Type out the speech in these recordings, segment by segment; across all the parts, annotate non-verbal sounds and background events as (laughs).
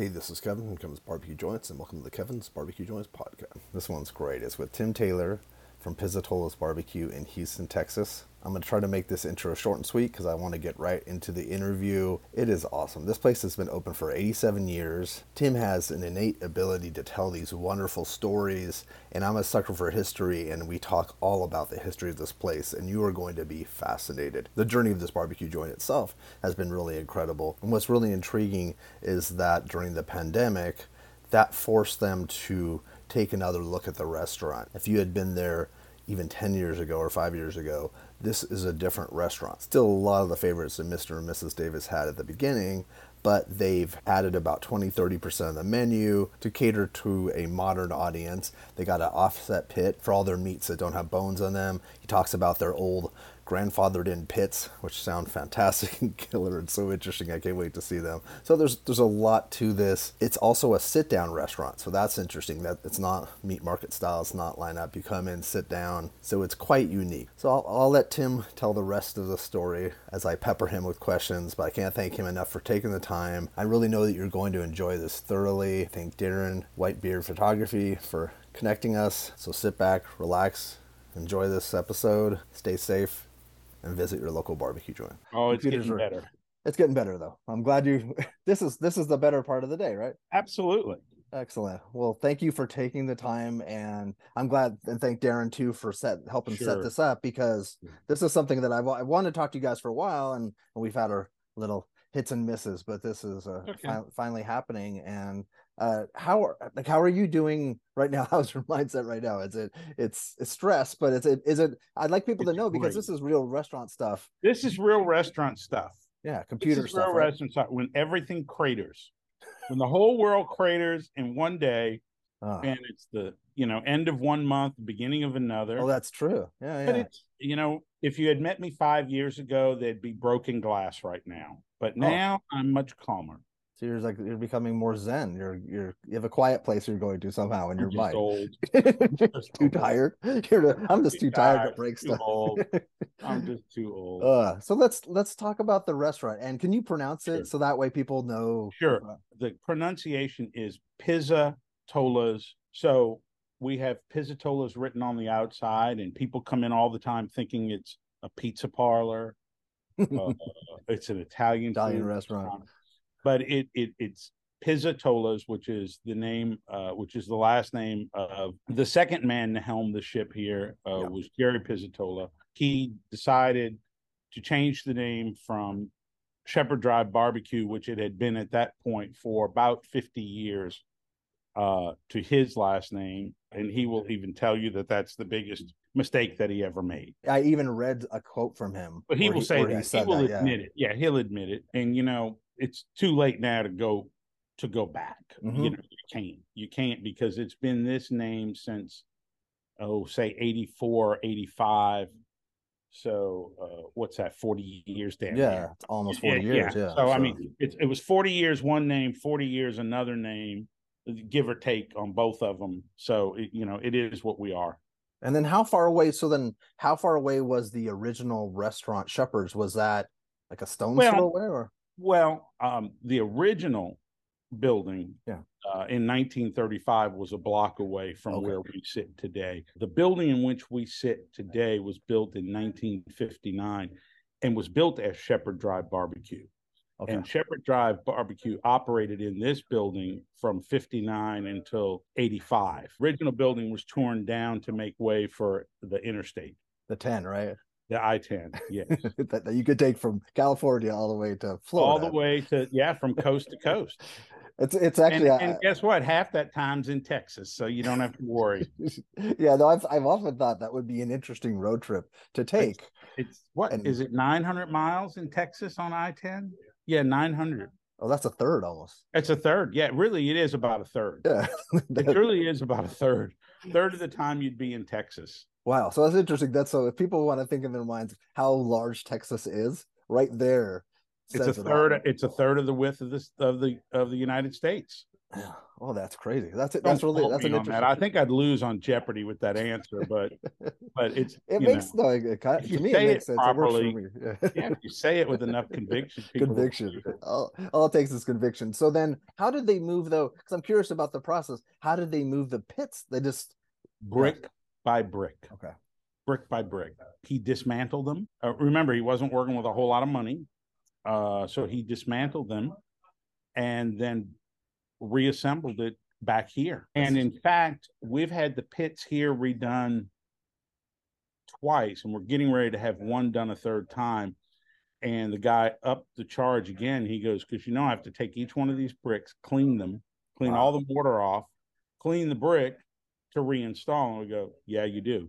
Hey, this is Kevin from Kevin's Barbecue Joints, and welcome to the Kevin's Barbecue Joints podcast. This one's great. It's with Tim Taylor from Pizzatola's Barbecue in Houston, Texas. I'm going to try to make this intro short and sweet because I want to get right into the interview. It is awesome. This place has been open for 87 years. Tim has an innate ability to tell these wonderful stories, and I'm a sucker for history, and we talk all about the history of this place, and you are going to be fascinated. The journey of this barbecue joint itself has been really incredible, and what's really intriguing is that during the pandemic, that forced them to take another look at the restaurant. If you had been there even 10 years ago or five years ago, this is a different restaurant. Still a lot of the favorites that Mr. and Mrs. Davis had at the beginning, but they've added about 20 30% of the menu to cater to a modern audience. They got an offset pit for all their meats that don't have bones on them. He talks about their old grandfathered in pits, which sound fantastic (laughs) and killer and so interesting. I can't wait to see them. So there's there's a lot to this. It's also a sit down restaurant, so that's interesting. That it's not meat market style. It's not line up. You come in, sit down. So it's quite unique. So I'll, I'll let Tim tell the rest of the story as I pepper him with questions. But I can't thank him enough for taking the time. I really know that you're going to enjoy this thoroughly. Thank Darren Whitebeard Photography for connecting us. So sit back, relax, enjoy this episode. Stay safe and visit your local barbecue joint. Oh, it's Computers getting are- better. It's getting better though. I'm glad you. (laughs) This is this is the better part of the day, right? Absolutely. Excellent. Well, thank you for taking the time, and I'm glad and thank Darren too for set helping set this up because this is something that I've I wanted to talk to you guys for a while, and, and we've had our little hits and misses, but this is uh, Okay. fi- finally happening. And uh, how are like how are you doing right now? (laughs) How's your mindset right now? Is it it's it's stress, but it's it is it? I'd like people to It's know because this is real restaurant stuff. This is real restaurant stuff. Yeah, This computer is stuff. real right? restaurant stuff. When everything craters, when the whole world craters in one day, Ah. and it's the you know end of one month, beginning of another. Oh, that's true. Yeah, But yeah. it's you know, if you had met me five years ago, there'd be broken glass right now. But Oh. now I'm much calmer. So you're like you're becoming more zen. You're you're you have a quiet place you're going to somehow in I'm your mind. old. (laughs) Just too (laughs) tired. You're the- I'm just too tired to break stuff. old. (laughs) I'm just too old. Uh, so let's let's talk about the restaurant. And can you pronounce it Sure. so that way people know? Sure. the pronunciation is pizzatolas. So we have pizzatolas written on the outside, and people come in all the time thinking it's a pizza parlor. Uh, it's an Italian Italian food restaurant. But it it it's Pizzatolas, which is the name, uh, which is the last name of the second man to helm the ship here, uh, Yeah. was Jerry Pizzatola. He decided to change the name from Shepherd Drive Barbecue, which it had been at that point for about 50 years, uh, to his last name. And he will even tell you that that's the biggest mistake that he ever made. I even read a quote from him. But he will say that. He, said will that, yeah. admit it. Yeah, he'll admit it. And you know, it's too late now to go to go back. Mhm. You know, you can't. You can't because it's been this name since oh, say 84, 85. So uh what's that, 40 years damn Yeah, almost 40 years. Yeah. So I mean, it, it was 40 years one name, 40 years another name, give or take on both of them. So it, you know, it is what we are. and then how far away? So then, how far away was the original restaurant Shepherds? Was that like a stone's Well, throw away, or Well, um, the original building Yeah. uh, in 1935 was a block away from Okay. where we sit today. The building in which we sit today was built in 1959 and was built as Shepherd Drive Barbecue. okay, And Shepherd Drive Barbecue operated in this building from 59 until 85. Original building was torn down to make way for the interstate, the 10, right? The I-10. yeah, (laughs) that, that you could take from California all the way to Florida. All the way to yeah, from coast to coast. (laughs) It's it's And, actually and guess what? Half that time's in Texas, so you don't have to worry. (laughs) yeah. No, I've I've often thought that would be an interesting road trip to take. It's what is And- is it 900 miles in Texas on I-10? Yeah, 900. Oh, that's a third almost. It's a third. Yeah, really, it is about a third. Yeah. It truly is about a third. Third of the time you'd be in Texas. Wow. So that's interesting. That's so if people want to think in their minds how large Texas is, right there. It's a says it third. It's a third of the width of this of the of the United States. (sighs) Oh, that's crazy. That's it. That's really that's an interesting. That. I think I'd lose on Jeopardy with that answer, but (laughs) but it's it makes know, no it, to me it makes sense. Properly, it yeah. yeah, you say it with enough conviction, conviction. All, all it takes is conviction. So then, how did they move though? Because I'm curious about the process. How did they move the pits? They just brick by brick. Okay. Brick by brick. He dismantled them. Uh, remember, he wasn't working with a whole lot of money, uh, so he dismantled them, and then reassembled it back here. And in fact, we've had the pits here redone twice, and we're getting ready to have one done a third time. And the guy up the charge again. He goes, Because you know, I have to take each one of these bricks, clean them, clean wow. all the mortar off, clean the brick to reinstall. And we go, Yeah, you do.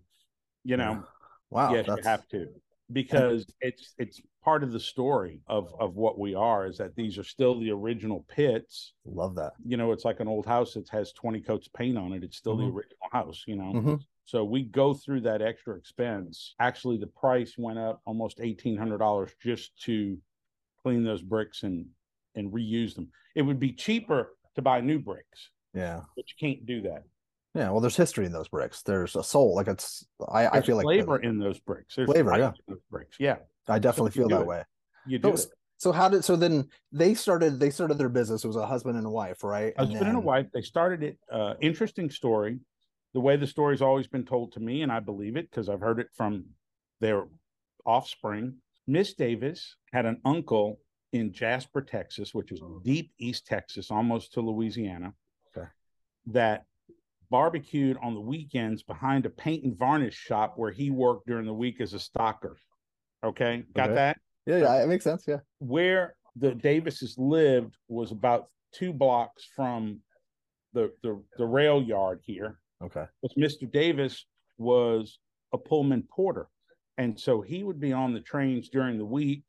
You know, wow. Yes, that's... you have to because it's it's part of the story of of what we are is that these are still the original pits love that you know it's like an old house that has 20 coats of paint on it it's still mm-hmm. the original house you know mm-hmm. so we go through that extra expense actually the price went up almost $1800 just to clean those bricks and and reuse them it would be cheaper to buy new bricks yeah but you can't do that yeah, well, there's history in those bricks. There's a soul. Like it's, I, I feel like flavor in those bricks. There's flavor, yeah. those bricks. Yeah, I definitely so feel that it. way. You do. So, so, how did? So then they started. They started their business. It was a husband and a wife, right? Husband and, then... and a wife. They started it. Uh, interesting story. The way the story's always been told to me, and I believe it because I've heard it from their offspring. Miss Davis had an uncle in Jasper, Texas, which is deep East Texas, almost to Louisiana. Okay. That barbecued on the weekends behind a paint and varnish shop where he worked during the week as a stocker. Okay, got okay. that? Yeah, yeah, it makes sense. Yeah. Where the Davises lived was about two blocks from the the, the rail yard here. Okay. But Mr. Davis was a Pullman porter. And so he would be on the trains during the week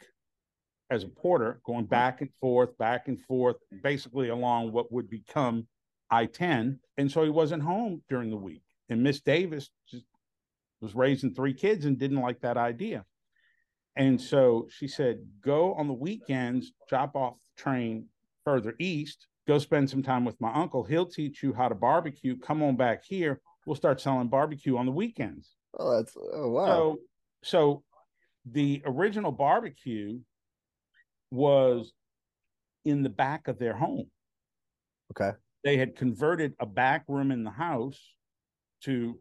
as a porter, going hmm. back and forth, back and forth, basically along what would become I 10. And so he wasn't home during the week. And Miss Davis just was raising three kids and didn't like that idea. And so she said, go on the weekends, drop off the train further east, go spend some time with my uncle. He'll teach you how to barbecue. Come on back here. We'll start selling barbecue on the weekends. Oh, that's oh wow. So so the original barbecue was in the back of their home. Okay they had converted a back room in the house to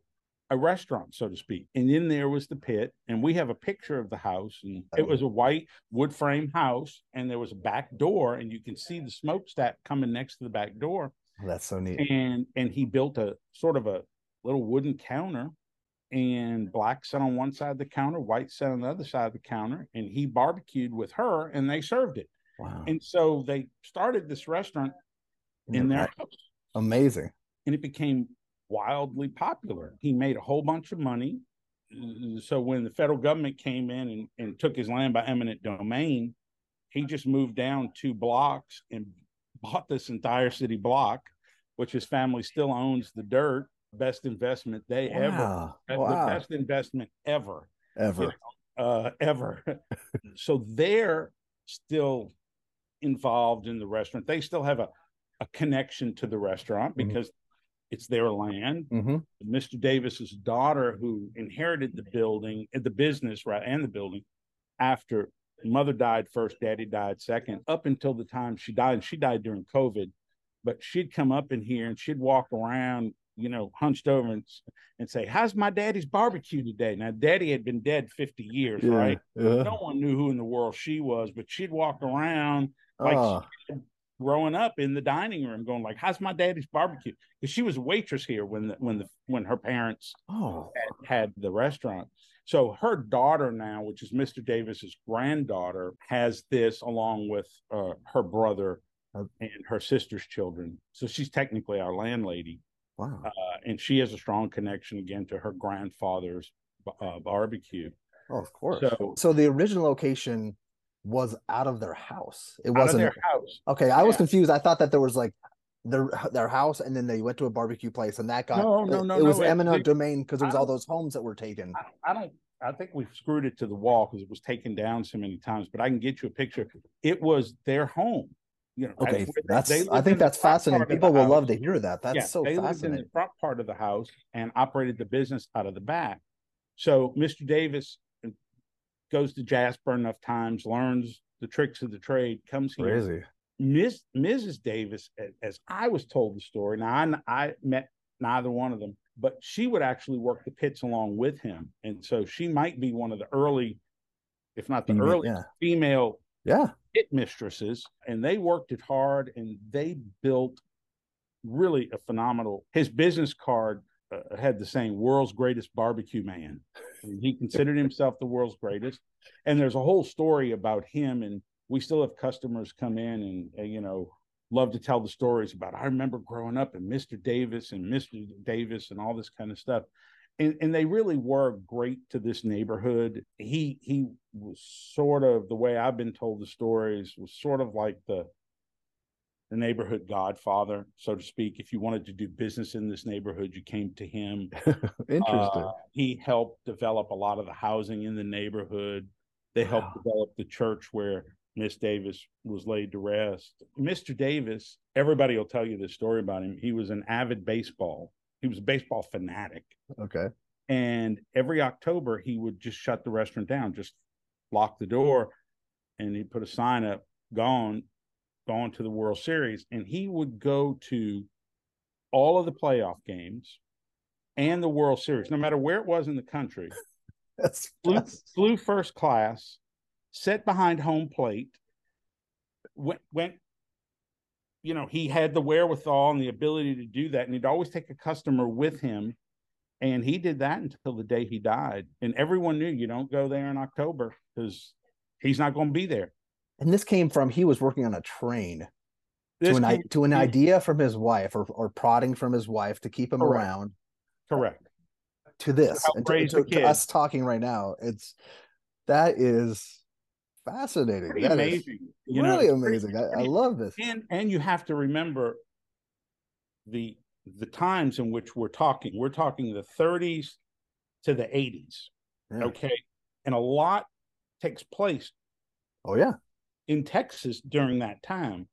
a restaurant, so to speak. And in there was the pit. And we have a picture of the house. And it was a white wood frame house. And there was a back door. And you can see the smokestack coming next to the back door. Oh, that's so neat. And and he built a sort of a little wooden counter. And black sat on one side of the counter, white sat on the other side of the counter. And he barbecued with her and they served it. Wow. And so they started this restaurant in their house. Amazing. And it became wildly popular. He made a whole bunch of money. So when the federal government came in and, and took his land by eminent domain, he just moved down two blocks and bought this entire city block, which his family still owns the dirt. Best investment they wow. ever, wow. the best investment ever, ever, you know, uh, ever. (laughs) so they're still involved in the restaurant. They still have a a connection to the restaurant mm-hmm. because mm-hmm. it's their land. Mm-hmm. Mr. Davis's daughter, who inherited the building, the business, right, and the building, after mother died first, daddy died second, up until the time she died. And she died during COVID, but she'd come up in here and she'd walk around, you know, hunched over and, and say, "How's my daddy's barbecue today?" Now, daddy had been dead fifty years, yeah, right? Yeah. No one knew who in the world she was, but she'd walk around like oh growing up in the dining room going like how's my daddy's barbecue? Because she was a waitress here when the when the when her parents oh. had, had the restaurant. So her daughter now which is mr davis's granddaughter has this along with uh, her brother and her sister's children. So she's technically our landlady wow. uh, and she has a strong connection again to her grandfather's uh, barbecue. Oh of course. So, so the original location was out of their house. It wasn't their house. Okay, I was confused. I thought that there was like their their house, and then they went to a barbecue place, and that got no, no, no. It, it was no, eminent it, domain because there was all those homes that were taken. I, I don't. I think we've screwed it to the wall because it was taken down so many times. But I can get you a picture. It was their home. you know, Okay, where they- that's. they I think that's fascinating. part of the People will love to hear that. That's Yeah, so they lived in fascinating. the front part of the house and operated the business out of the back. So Mr. Davis goes to Jasper enough times, learns the tricks of the trade, comes here. Crazy. Miss Mrs. Davis, as I was told the story. Now I, I met neither one of them, but she would actually work the pits along with him, and so she might be one of the early, if not the Female- early yeah. female Yeah. pit mistresses, and they worked it hard, and they built really a phenomenal. His business card uh, had the saying "World's Greatest Barbecue Man." He considered himself the world's greatest, and there's a whole story about him. And we still have customers come in and you know love to tell the stories about. I remember growing up and Mr. Davis and Mr. Davis and all this kind of stuff. And, and they really were great to this neighborhood. He he was sort of the way I've been told the stories was sort of like the the neighborhood godfather, so to speak. If you wanted to do business in this neighborhood, you came to him. (laughs) Interesting. Uh, he helped develop a lot of the housing in the neighborhood. They helped Wow. develop the church where Miss Davis was laid to rest. Mr. Davis, everybody will tell you this story about him. He was an avid baseball. He was a baseball fanatic. okay. And every October, he would just shut the restaurant down, just lock the door, and he'd put a sign up, gone, gone to the World Series. And he would go to all of the playoff games and the World Series, no matter where it was in the country. (laughs) That's, Flew, flew first class, sat behind home plate, went, went, you know, he had the wherewithal and the ability to do that. And he'd always take a customer with him. And he did that until the day he died. And everyone knew you don't go there in October because he's not going to be there. And this came from he was working on a train This to an came- to an idea from his wife or or prodding from his wife to keep him Correct. around Correct. to this help and to, to- to us talking right now. It's that is fascinating. Pretty That is amazing. you know, really pretty- amazing. I, I love this. and and you have to remember the the times in which we're talking we're talking the 30s to the 80s Yeah. okay and a lot takes place Oh yeah. In texas during that time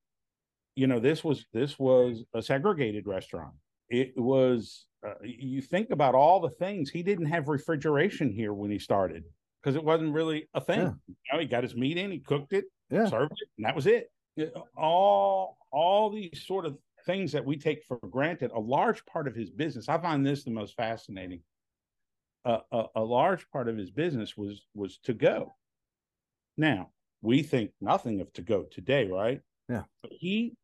you know this was this was a segregated restaurant it was uh, you think about all the things he didn't have refrigeration here when he started because it wasn't really a thing Yeah. you know he got his meat in he cooked it Yeah. served it, and that was it. All all these sort of things that we take for granted. A large part of his business, I find this the most fascinating. Uh, a, a large part of his business was was to go. Now we think nothing of to go today, right? Yeah. But he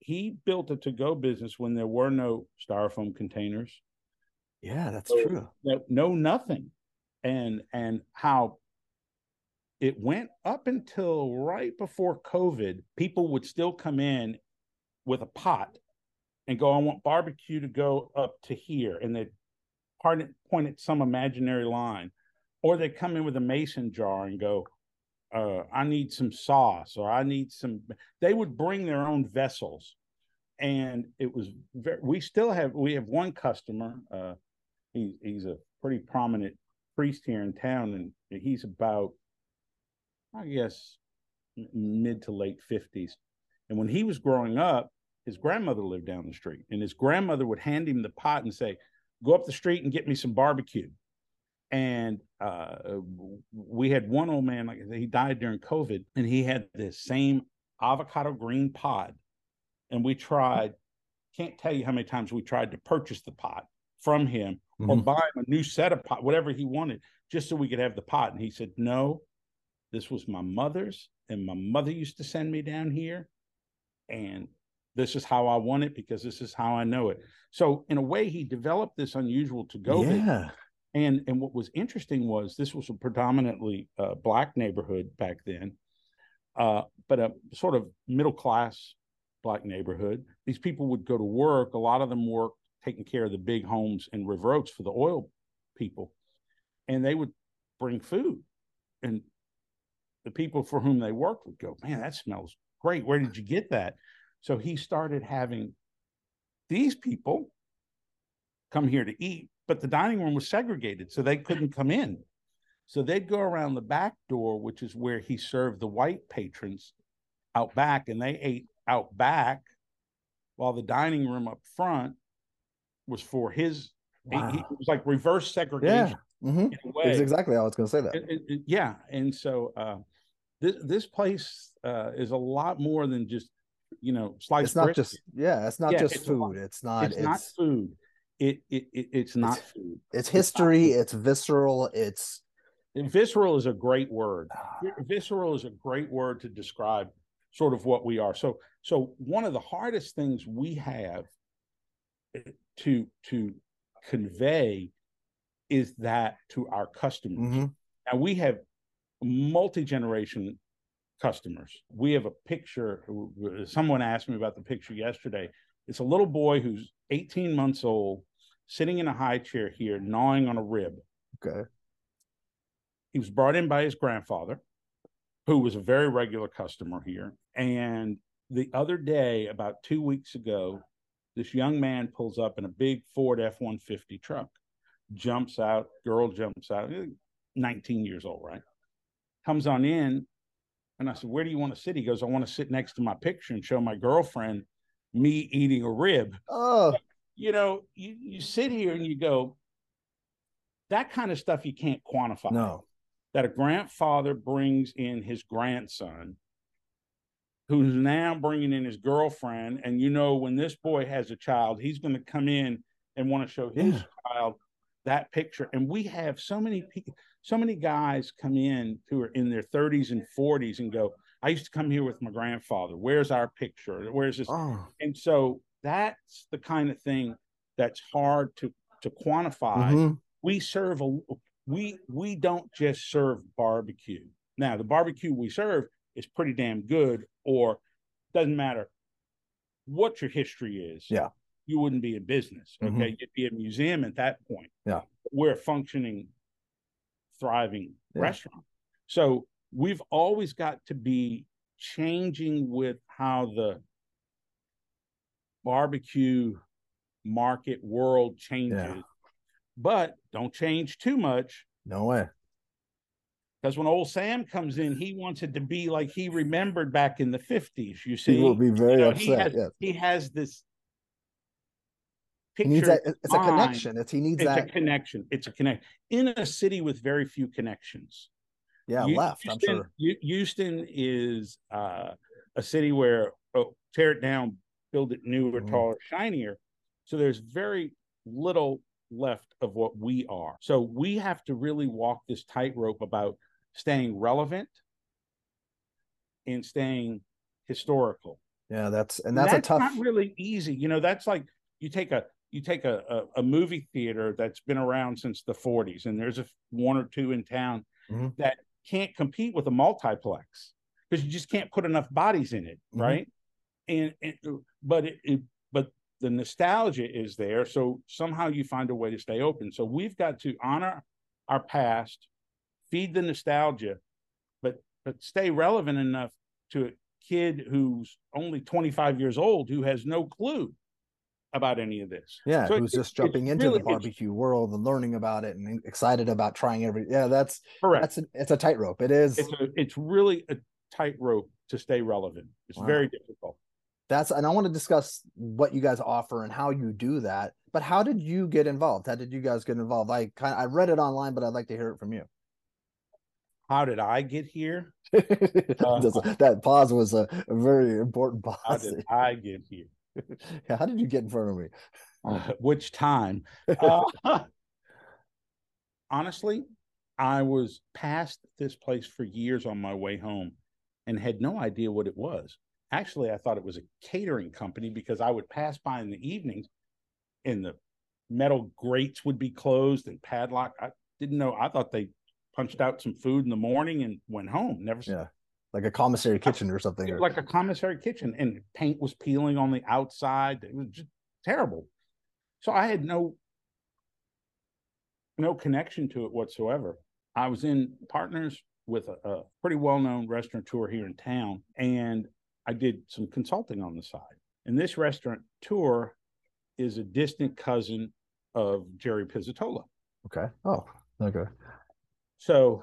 he built a to go business when there were no styrofoam containers Yeah, that's So- true. no, no nothing and and how it went up until right before covid people would still come in with a pot and go i want barbecue to go up to here and they'd point at, some imaginary line or they'd come in with a mason jar and go uh, i need some sauce or i need some they would bring their own vessels. And it was very we still have we have one customer uh he, he's a pretty prominent priest here in town and he's about i guess mid to late 50s and when he was growing up his grandmother lived down the street and his grandmother would hand him the pot and say go up the street and get me some barbecue and uh, we had one old man like he died during covid and he had this same avocado green pot and we tried can't tell you how many times we tried to purchase the pot from him or Mhm. buy him a new set of pot, whatever he wanted, just so we could have the pot. And he said, No, this was my mother's, and my mother used to send me down here. And this is how I want it because this is how I know it. So, in a way, he developed this unusual to go. yeah. And and what was interesting was this was a predominantly uh, black neighborhood back then, uh, but a sort of middle class black neighborhood. These people would go to work. A lot of them worked taking care of the big homes in River Oaks for the oil people, and they would bring food, and the people for whom they worked would go, "Man, that smells great. Where did you get that?" So he started having these people come here to eat, but the dining room was segregated, so they couldn't come in. So they'd go around the back door, which is where he served the white patrons out back, and they ate out back, while the dining room up front was for his. Wow. He, it was like reverse segregation Yeah. hmm. It's exactly how I was going to say that. It- it- it- yeah, and so uh, this this place uh, is a lot more than just you know sliced. It's not brisket. just yeah. It's not Yeah, just it's a lot- food. It's not. it's, It's not food. It, it, it it's not It's- food. it's history. food. It's visceral. It's And visceral is a great word. Visceral is a great word to describe sort of what we are. So so one of the hardest things we have eh, to to convey is that to our customers. Mhm. Now we have multi-generation customers. We have a picture. Someone asked me about the picture yesterday. It's a little boy who's 18 months old, sitting in a high chair here, gnawing on a rib. okay. He was brought in by his grandfather, who was a very regular customer here. And the other day, about two weeks ago, this young man pulls up in a big Ford F 150 truck, jumps out, girl jumps out, eh, 19 years old, right? Comes on in. And I said, Where do you want to sit? He goes, I want to sit next to my picture and show my girlfriend me eating a rib. Oh, You know, you, you sit here and you go, that kind of stuff you can't quantify no. that a grandfather brings in his grandson who's now bringing in his girlfriend and you know when this boy has a child he's going to come in and want to show his Yeah. child that picture and we have so many people so many guys come in who are in their 30s and 40s and go i used to come here with my grandfather where's our picture where's this Oh, and so that's the kind of thing that's hard to to quantify mhm. we serve a we we don't just serve barbecue now the barbecue we serve is pretty damn good or doesn't matter what your history is Yeah. you wouldn't be in business okay Mhm. you'd be a museum at that point Yeah. we're a functioning thriving Yeah. restaurant so we've always got to be changing with how the barbecue market world changes but don't change too much No way. because when old Sam comes in, he wants it to be like he remembered back in the fifties. You see, He will be very You know, he upset. has, yes. he has this He picture. needs that. It's a connection. It's he needs It's a that. connection. It's a connection. in a city with very few connections. Yeah, Eu- left. I'm sure. Houston is uh, a city where oh, tear it down, build it newer, Mhm. taller, shinier. So there's very little left of what we are. So we have to really walk this tightrope about staying relevant and staying historical. Yeah, that's and that's, a tough. not really easy. You know, that's like you take a you take a, a, a movie theater that's been around since the 40s, and there's a one or two in town Mhm. that can't compete with a multiplex because you just can't put enough bodies in it, Mhm. right? And, and but it, it but the nostalgia is there, so somehow you find a way to stay open. So we've got to honor our past, feed the nostalgia, but but stay relevant enough to a kid who's only 25 years old who has no clue about any of this. Yeah, So who's it- just jumping into really- the barbecue world and learning about it and excited about trying every. Yeah, that's Correct. that's a, it's a tightrope. It is. it's a, it's really a tightrope to stay relevant. It's Wow. very difficult. that's and I want to discuss what you guys offer and how you do that. But how did you get involved? How did you guys get involved? I kind of, I read it online, but I'd like to hear it from you. How did I get here? (laughs) That's- uh, that pause was a, a very important pause. How did I get here? Yeah, (laughs) how did you get in front of me? Uh, (laughs) which time? Uh, (laughs) honestly, I was past this place for years on my way home and had no idea what it was. Actually, I thought it was a catering company because I would pass by in the evenings and the metal grates would be closed and padlocked. I didn't know. I thought they punched out some food in the morning and went home. Never Yeah, like a commissary uh, kitchen or something. or- like a commissary kitchen and paint was peeling on the outside it was just terrible so i had no no connection to it whatsoever i was in partners with a, a pretty well-known restaurateur here in town and i did some consulting on the side and this restaurant tour is a distant cousin of jerry pizzatola okay. Oh, okay. so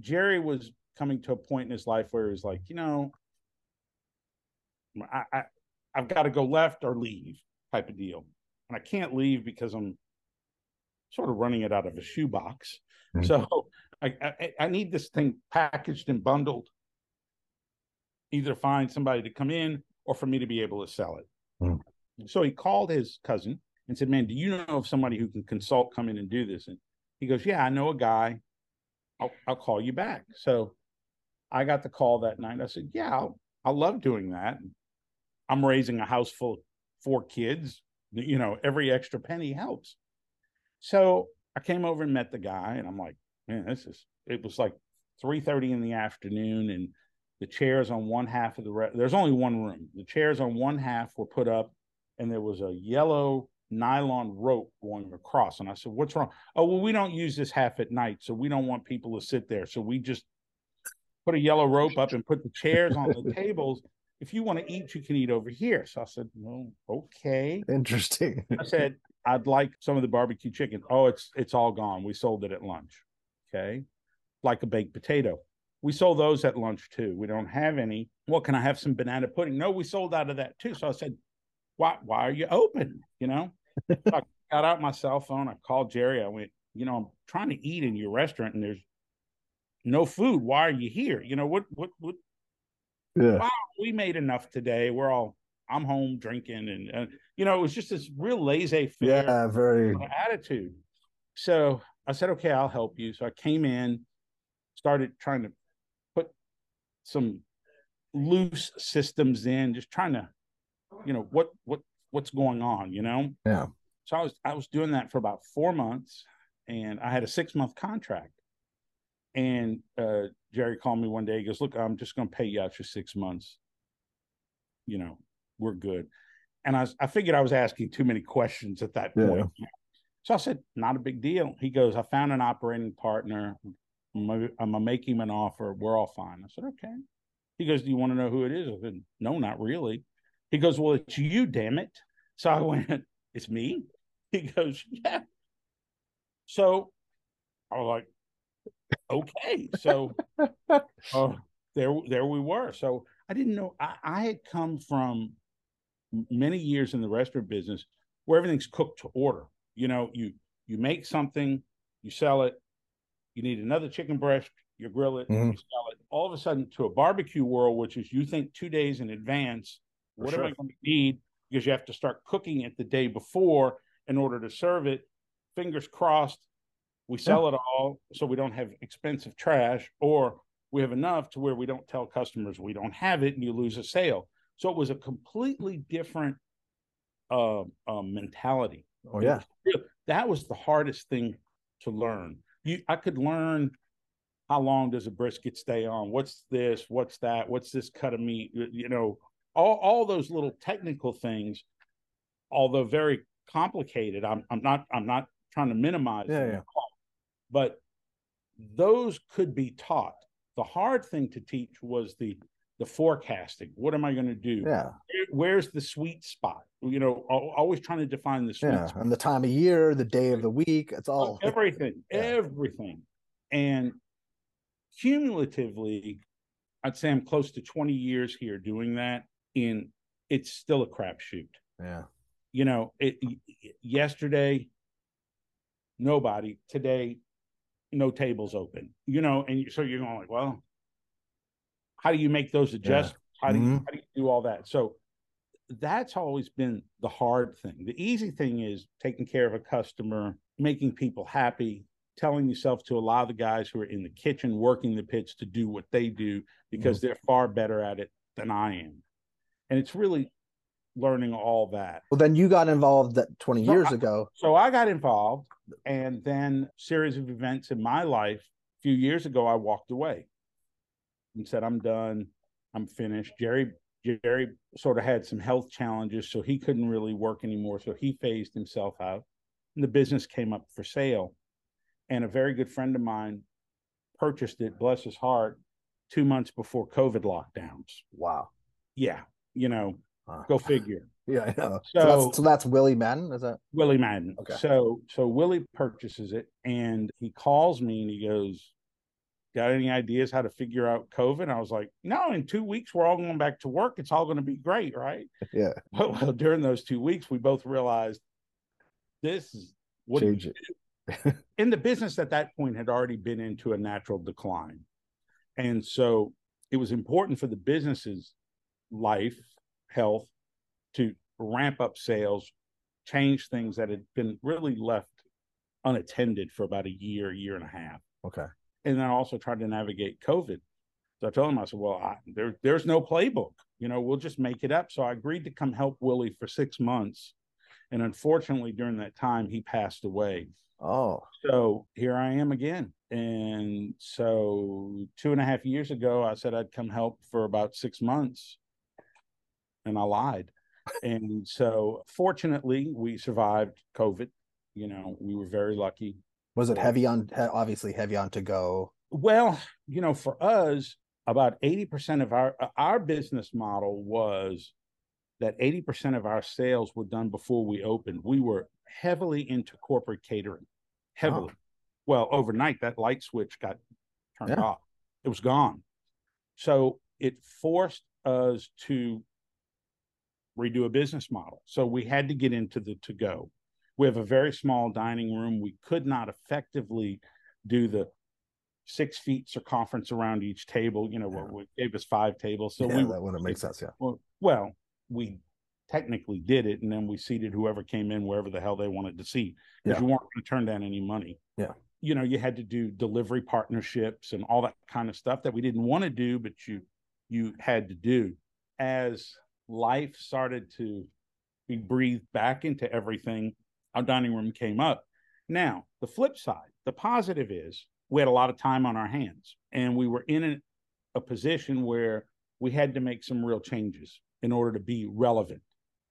Jerry was coming to a point in his life where he was like, you know, I, I I've got to go left or leave type of deal. And I can't leave because I'm sort of running it out of a shoebox. Mm-hmm. So I, I, I need this thing packaged and bundled. Either find somebody to come in or for me to be able to sell it. Mm-hmm. So he called his cousin and said, "Man, do you know of somebody who can consult, come in and do this?" And he goes, "Yeah, I know a guy. I'll I'll call you back." So I got the call that night. I said, "Yeah, I'll, I love doing that. I'm raising a house full of four kids. You know, every extra penny helps." So I came over and met the guy, and I'm like, "Man, this is." It was like three thirty in the afternoon, and the chairs on one half of the re- there's only one room. The chairs on one half were put up, and there was a yellow nylon rope going across. And I said, What's wrong? Oh, well, we don't use this half at night. So we don't want people to sit there. So we just put a yellow rope up and put the (laughs) chairs on the tables. If you want to eat, you can eat over here. So I said, Well, okay. Interesting. I said, I'd like some of the barbecue chicken. Oh, it's it's all gone. We sold it at lunch. Okay. Like a baked potato. We sold those at lunch too. We don't have any. Well, can I have some banana pudding? No, we sold out of that too. So I said, Why why are you open? You know? I (laughs) got out my cell phone. I called Jerry. I went, you know, I'm trying to eat in your restaurant and there's no food. Why are you here? You know, what, what, what? Yeah. Wow, we made enough today. We're all, I'm home drinking. And, uh, you know, it was just this real laissez faire yeah, very attitude. So I said, okay, I'll help you. So I came in, started trying to put some loose systems in, just trying to, you know, what, what, what's going on, you know? Yeah. So I was I was doing that for about four months and I had a six month contract. And uh, Jerry called me one day. He goes, Look, I'm just gonna pay you out for six months. You know, we're good. And I, was, I figured I was asking too many questions at that point. Yeah. So I said, Not a big deal. He goes, I found an operating partner. I'm gonna make him an offer. We're all fine. I said, Okay. He goes, Do you want to know who it is? I said, No, not really. He goes, Well, it's you, damn it. So I (laughs) went, It's me? He goes, Yeah. So I was like, Okay. So uh, (laughs) there, there we were. So I didn't know I, I had come from many years in the restaurant business where everything's cooked to order. You know, you you make something, you sell it, you need another chicken breast, you grill it, mm-hmm. you sell it. All of a sudden, to a barbecue world, which is you think two days in advance, for what sure. am I going to need? Because you have to start cooking it the day before in order to serve it. Fingers crossed, we sell yeah. it all so we don't have expensive trash, or we have enough to where we don't tell customers we don't have it and you lose a sale. So it was a completely different uh, uh, mentality. Oh yeah, that was the hardest thing to learn. You, I could learn how long does a brisket stay on? What's this? What's that? What's this cut of meat? You know, all all those little technical things, although very complicated. I'm I'm not I'm not trying to minimize yeah, yeah. But those could be taught. The hard thing to teach was the the forecasting. What am I going to do? Yeah. where's the sweet spot? You know, always trying to define the sweet yeah. spot. And the time of year, the day of the week, it's all everything, yeah. everything. And cumulatively, I'd say I'm close to 20 years here doing that in it's still a crapshoot. Yeah. You know, it yesterday nobody, today no tables open. You know, and so you're going like, well, how do you make those adjustments? Yeah. How do you mm-hmm. how do you do all that? So that's always been the hard thing. The easy thing is taking care of a customer, making people happy, telling yourself to allow the guys who are in the kitchen working the pits to do what they do because mm-hmm. they're far better at it than I am and it's really learning all that. Well, then you got involved that 20 so years I, ago. So I got involved, and then series of events in my life. A few years ago, I walked away and said, "I'm done. I'm finished." Jerry Jerry sort of had some health challenges, so he couldn't really work anymore. So he phased himself out, and the business came up for sale. And a very good friend of mine purchased it. Bless his heart. Two months before COVID lockdowns. Wow. Yeah, you know, go figure. (laughs) Yeah. So, so, that's, so that's Willie Madden, is that Willie Madden? Okay. So so Willie purchases it and he calls me and he goes, got any ideas how to figure out COVID? I was like, no, in two weeks, we're all going back to work. It's all going to be great, right? (laughs) Yeah. (laughs) But well, during those two weeks, we both realized this is what in the business at that point had already been into a natural decline. And so it was important for the business's life, health, to ramp up sales, change things that had been really left unattended for about a year, year and a half. Okay. And then I also tried to navigate COVID. So I told him, I said, well, I, there, there's no playbook. You know, we'll just make it up. So I agreed to come help Willie for six months. And unfortunately, during that time, he passed away. Oh, So here I am again. And so two and a half years ago, I said I'd come help for about six months. And I lied. and so fortunately, we survived COVID. You know, we were very lucky. was it heavy uh, on? Obviously, heavy on to go. Well, you know, for us, about 80% of our uh, our business model was that 80% of our sales were done before we opened. We were heavily into corporate catering. Heavily. Oh. Well, overnight that light switch got turned Yeah. off. It was gone. So it forced us to redo a business model. So we had to get into the to go. We have a very small dining room. We could not effectively do the six feet circumference around each table. You know, Yeah. what gave us five tables. So yeah, we that wouldn't make sense. Yeah. well, well, we technically did it, and then we seated whoever came in wherever the hell they wanted to seat because Yeah. you weren't going to turn down any money. Yeah. You know, you had to do delivery partnerships and all that kind of stuff that we didn't want to do, but you you had to do. As life started to be breathed back into everything, our dining room came up. Now, the flip side, the positive is we had a lot of time on our hands, and we were in a, position where we had to make some real changes in order to be relevant.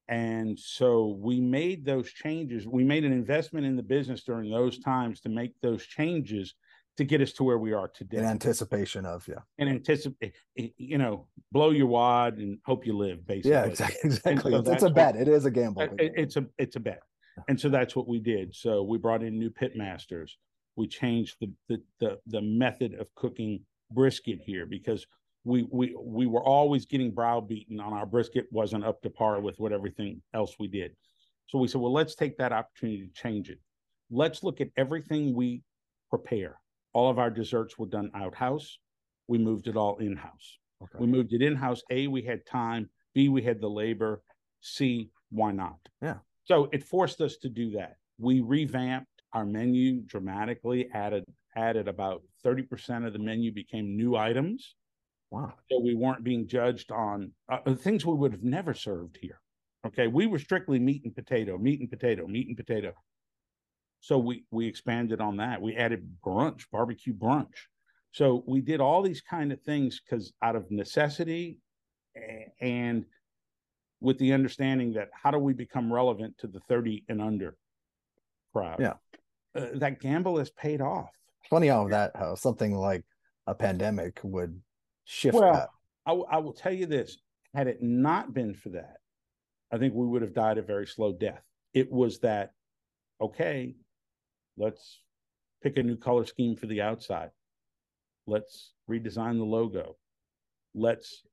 And so we made those changes. We made an investment in the business during those times to make those changes to get us to where we are today. In anticipation of yeah. and anticipate, eh, eh, you know, blow your wad and hope you live, basically. Yeah. Exactly. Exactly. so It's, that's a what- bet. It is a gamble. It- it's a it's a bet and so that's what we did so we brought in new pit masters we changed the the the, the method of cooking brisket here because we we we were always getting browbeaten on our brisket wasn't up to par with what everything else we did so we said well let's take that opportunity to change it let's look at everything we prepare all of our desserts were done outhouse. We moved it all in-house. Okay. we moved it in-house. A we had time. B we had the labor. C why not? Yeah. so it forced us to do that. We revamped our menu dramatically added added about 30% of the menu became new items. Wow. so we weren't being judged on uh, uh, things we would have never served here. Okay? We were strictly meat and potato meat and potato meat and potato so we we expanded on that we added brunch barbecue brunch so we did all these kind of things because out of necessity and with the understanding that how do we become relevant to the 30 and under crowd Yeah. uh, that gamble has paid off Funny how that how something like a pandemic would shift Well, that. I, w- I will tell you this had it not been for that, I think we would have died a very slow death. It was that, okay, let's pick a new color scheme for the outside. Let's redesign the logo. Let's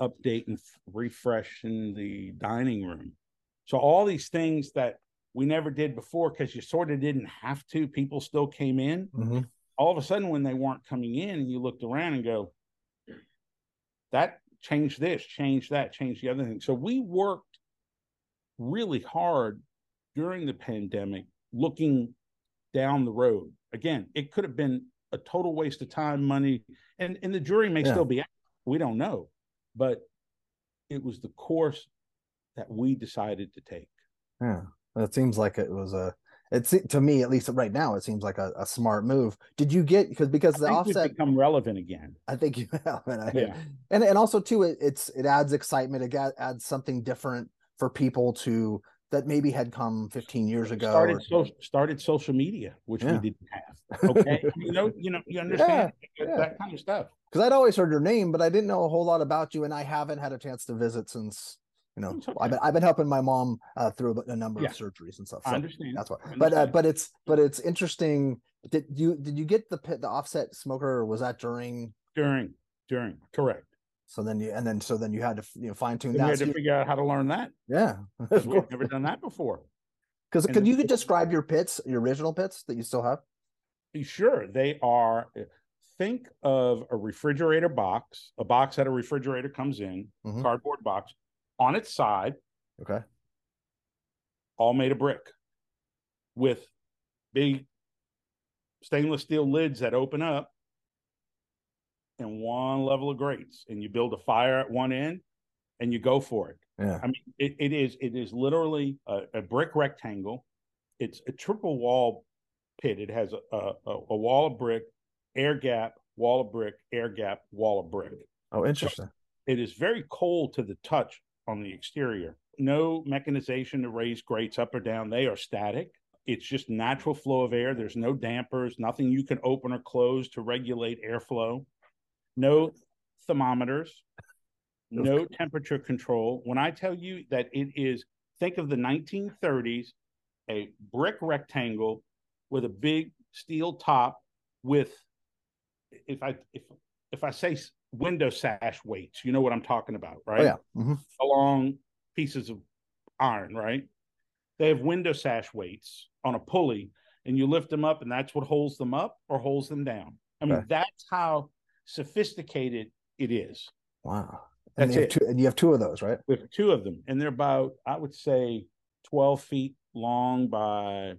update and refresh in the dining room. So, all these things that we never did before because you sort of didn't have to, people still came in Mhm. all of a sudden when they weren't coming in you looked around and go that changed this changed that changed the other thing so we worked really hard during the pandemic looking down the road again it could have been a total waste of time money and and the jury may Yeah. still be out. we don't know but it was the course that we decided to take Yeah. It seems like it was a. It's to me at least right now. It seems like a, a smart move. Did you get because because the offset? become relevant again I think you (laughs) have, and I, Yeah. and and also too, it, it's it adds excitement. It adds something different for people to that maybe had come 15 years ago. started or- so, started social media, which Yeah. we didn't have. (laughs) Okay, you know, you know, you understand that, yeah. that kind of stuff. because I'd always heard your name, but I didn't know a whole lot about you, and I haven't had a chance to visit since you know okay. I've been I've been helping my mom uh, through a, number Yeah. of surgeries and stuff. I understand. that's why. But uh, but it's but it's interesting Did you did you get the pit the offset smoker or was that during during during correct? So then you and then so then you had to you know fine tune that. We had So to you- figure out how to learn that. yeah, (laughs) We've never done that before. because could you could describe your pits, your original pits that you still have? Sure, they are. Think of a refrigerator box, a box that a refrigerator comes in, Mhm. cardboard box. On its side, Okay. all made of brick, with big stainless steel lids that open up, and one level of grates. And you build a fire at one end, and you go for it. Yeah. I mean, it, it is it is literally a, a brick rectangle. It's a triple wall pit. It has a, a, a wall of brick, air gap, wall of brick, air gap, wall of brick. Oh, interesting. It is very cold to the touch on the exterior. No mechanization to raise grates up or down. They are static. It's just natural flow of air. There's no dampers, nothing you can open or close to regulate airflow. No thermometers, no temperature control. When I tell you that it is, think of the 1930s, a brick rectangle with a big steel top with, if I if if I say window sash weights, you know what I'm talking about, right? Oh yeah. hmm Along pieces of iron, right? They have window sash weights on a pulley, and you lift them up, and that's what holds them up or holds them down. I mean, that's how sophisticated it is. Wow. And That's you, it. have two, and you have two of those, right? with two of them, and they're about, I would say, 12 feet long by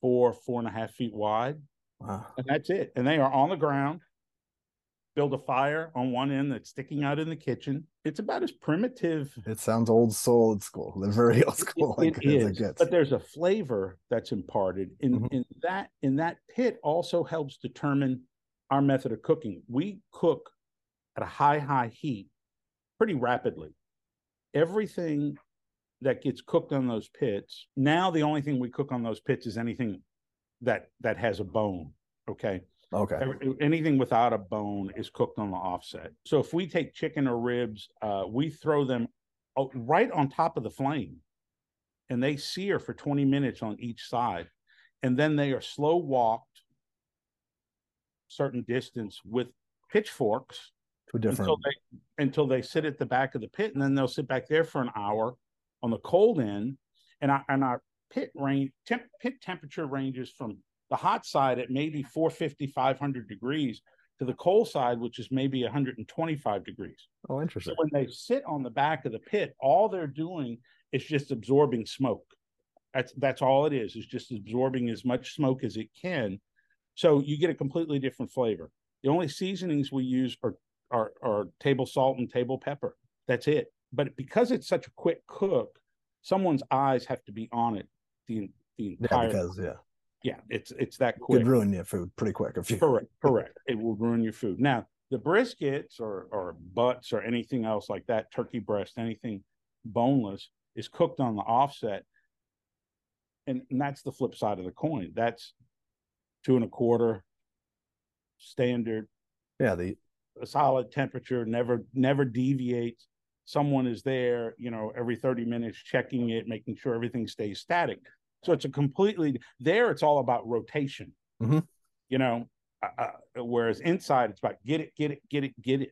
four, four and a half feet wide. Wow. And that's it. And they are on the ground, build a fire on one end that's sticking out in the kitchen. It's about as primitive It sounds old soul, old school. They're very old school. it like, as is, it but there's a flavor that's imparted in, Mhm. in that in that pit also helps determine our method of cooking. We cook at a high, high heat pretty rapidly. Everything that gets cooked on those pits, now the only thing we cook on those pits is anything that that has a bone. Okay. okay. Anything without a bone is cooked on the offset. So if we take chicken or ribs, uh, we throw them right on top of the flame, and they sear for twenty minutes on each side, and then they are slow walked certain distance with pitchforks until they until they sit at the back of the pit, and then they'll sit back there for an hour on the cold end, and our and our pit range temp, pit temperature ranges from the hot side at maybe 450 500 degrees to the cold side which is maybe 125 degrees. Oh, so interesting. when they sit on the back of the pit all they're doing is just absorbing smoke. That's that's all it is is just absorbing as much smoke as it can so you get a completely different flavor the only seasonings we use are are, are table salt and table pepper that's it but because it's such a quick cook someone's eyes have to be on it the, the Yeah, entire because yeah, yeah it's it's that quick could ruin your food pretty quick if you. Correct, (laughs) correct. It will ruin your food. Now, the briskets or or butts or anything else like that, turkey breast, anything boneless is cooked on the offset. And, and that's the flip side of the coin. That's two and a quarter standard, Yeah, the a solid temperature, never never deviates. Someone is there, you know, every 30 minutes checking it, making sure everything stays static. So it's a completely there. It's all about rotation. Mhm. You know, uh, uh, whereas inside it's about get it, get it, get it, get it.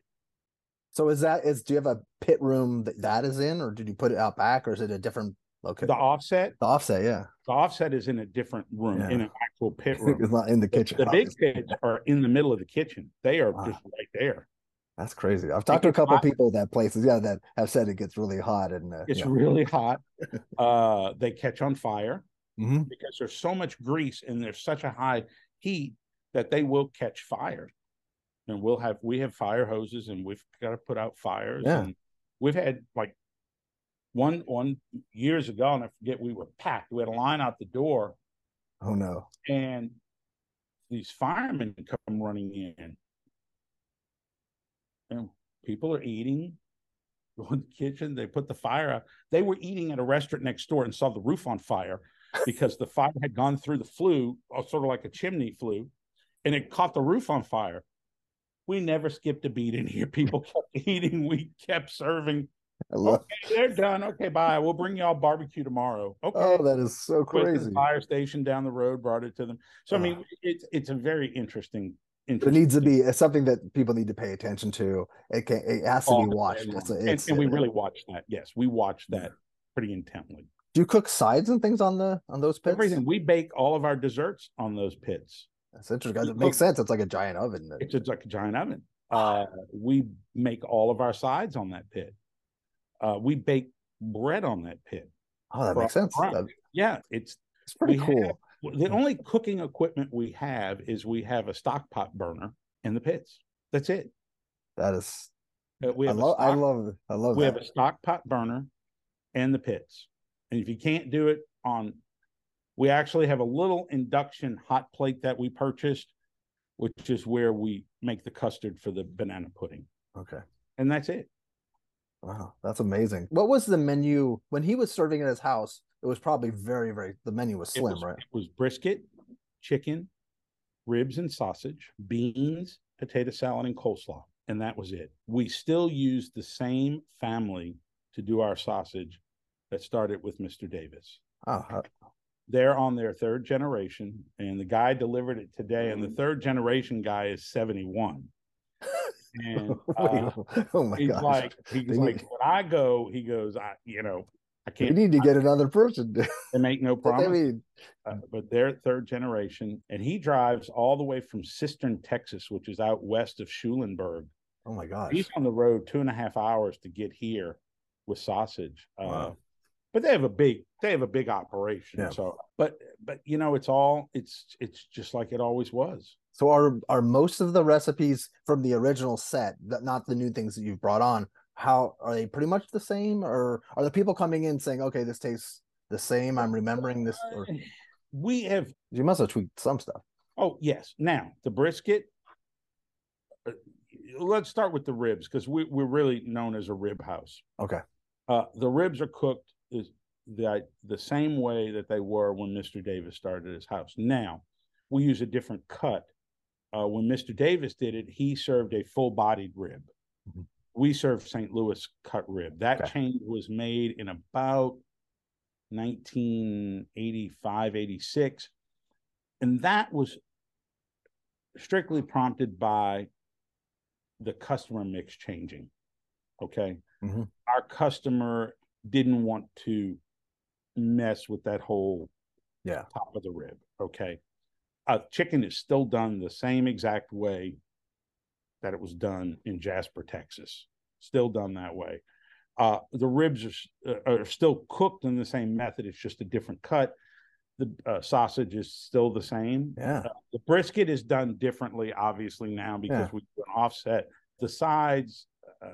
so is that is do you have a pit room that that is in, or did you put it out back, or is it a different location? The offset, The offset, yeah, the offset is in a different room, in an actual pit (laughs) room. it's not in the kitchen. the big pits are in the middle of the kitchen. They are Wow. just right there. That's crazy. I've talked to a couple hot. people that places, yeah, that have said it gets really hot and uh, It's yeah. really hot. (laughs) Uh, they catch on fire. Mhm. because there's so much grease and there's such a high heat that they will catch fire. And we'll have we have fire hoses and we've got to put out fires. Yeah. And we've had like one one years ago, and I forget we were packed. We had a line out the door, Oh no. and these firemen come running in. And people are eating, go in the kitchen, they put the fire out. They were eating at a restaurant next door and saw the roof on fire (laughs) because the fire had gone through the flue, uh, sort of like a chimney flue, and it caught the roof on fire. We never skipped a beat in here. (laughs) People kept eating, we kept serving. Love. Okay, they're done. Okay, bye. We'll bring y'all barbecue tomorrow. Okay. Oh, that is so crazy. the fire station down the road, brought it to them. So I Ah. mean, it's it's a very interesting. But it interesting needs to be it's something that people need to pay attention to. It can it has to be watched. along. It's, and, and we really watch that. Yes, we watch that pretty intently. do you cook sides and things on the on those pits? Everything we bake all of our desserts on those pits. That's interesting. It makes sense. It's like a giant oven. It's just like a giant oven. Uh, we make all of our sides on that pit. Uh, we bake bread on that pit. Oh, that makes sense. That- Yeah, it's It's pretty cool. have- the only cooking equipment we have is we have a stock pot burner in the pits. That's it. That is. Uh, we I have a love. I love. I love we that. have a stock pot burner and the pits. And if you can't do it on, we actually have a little induction hot plate that we purchased, which is where we make the custard for the banana pudding. Okay. And that's it. Wow, that's amazing. What was the menu when he was serving at his house? It was probably very, very. The menu was It slim, was, right? It was brisket, chicken, ribs and sausage, beans, potato salad, and coleslaw. And that was it. We still use the same family to do our sausage that started with Mr. Davis. Uh, they're on their third generation and the guy delivered it today and the third generation guy is 71 and (laughs) uh, oh my he's gosh! like he's They like need- when i go he goes i you know i can't you need to get another person. (laughs) they make no I mean, uh, but they're third generation and he drives all the way from cistern texas which is out west of schulenburg oh my gosh! he's on the road two and a half hours to get here with sausage uh, but they have a big they have a big operation Yeah. so but but you know it's all it's it's just like it always was So are are most of the recipes from the original set, not the new things that you've brought on? How are they pretty much the same, or are the people coming in saying, "Okay, this tastes the same"? I'm remembering this. Or we have you must have tweaked some stuff. oh yes now the brisket uh, let's start with the ribs because we, we're really known as a rib house Okay. uh, the ribs are cooked is the the same way that they were when Mr. Davis started his house. Now, we use a different cut. Uh, when Mr. Davis did it, he served a full-bodied rib. Mhm. We serve St. Louis cut rib. That Okay. change was made in about 1985, 86. And that was strictly prompted by the customer mix changing. Okay. Mhm. Our customer didn't want to mess with that whole Yeah. top of the rib. Okay. Uh, chicken is still done the same exact way that it was done in Jasper, Texas. Still done that way. Uh, the ribs are, uh, are still cooked in the same method. It's just a different cut. The uh, sausage is still the same. Yeah. The brisket is done differently, obviously now because Yeah. we do an offset. The sides, uh,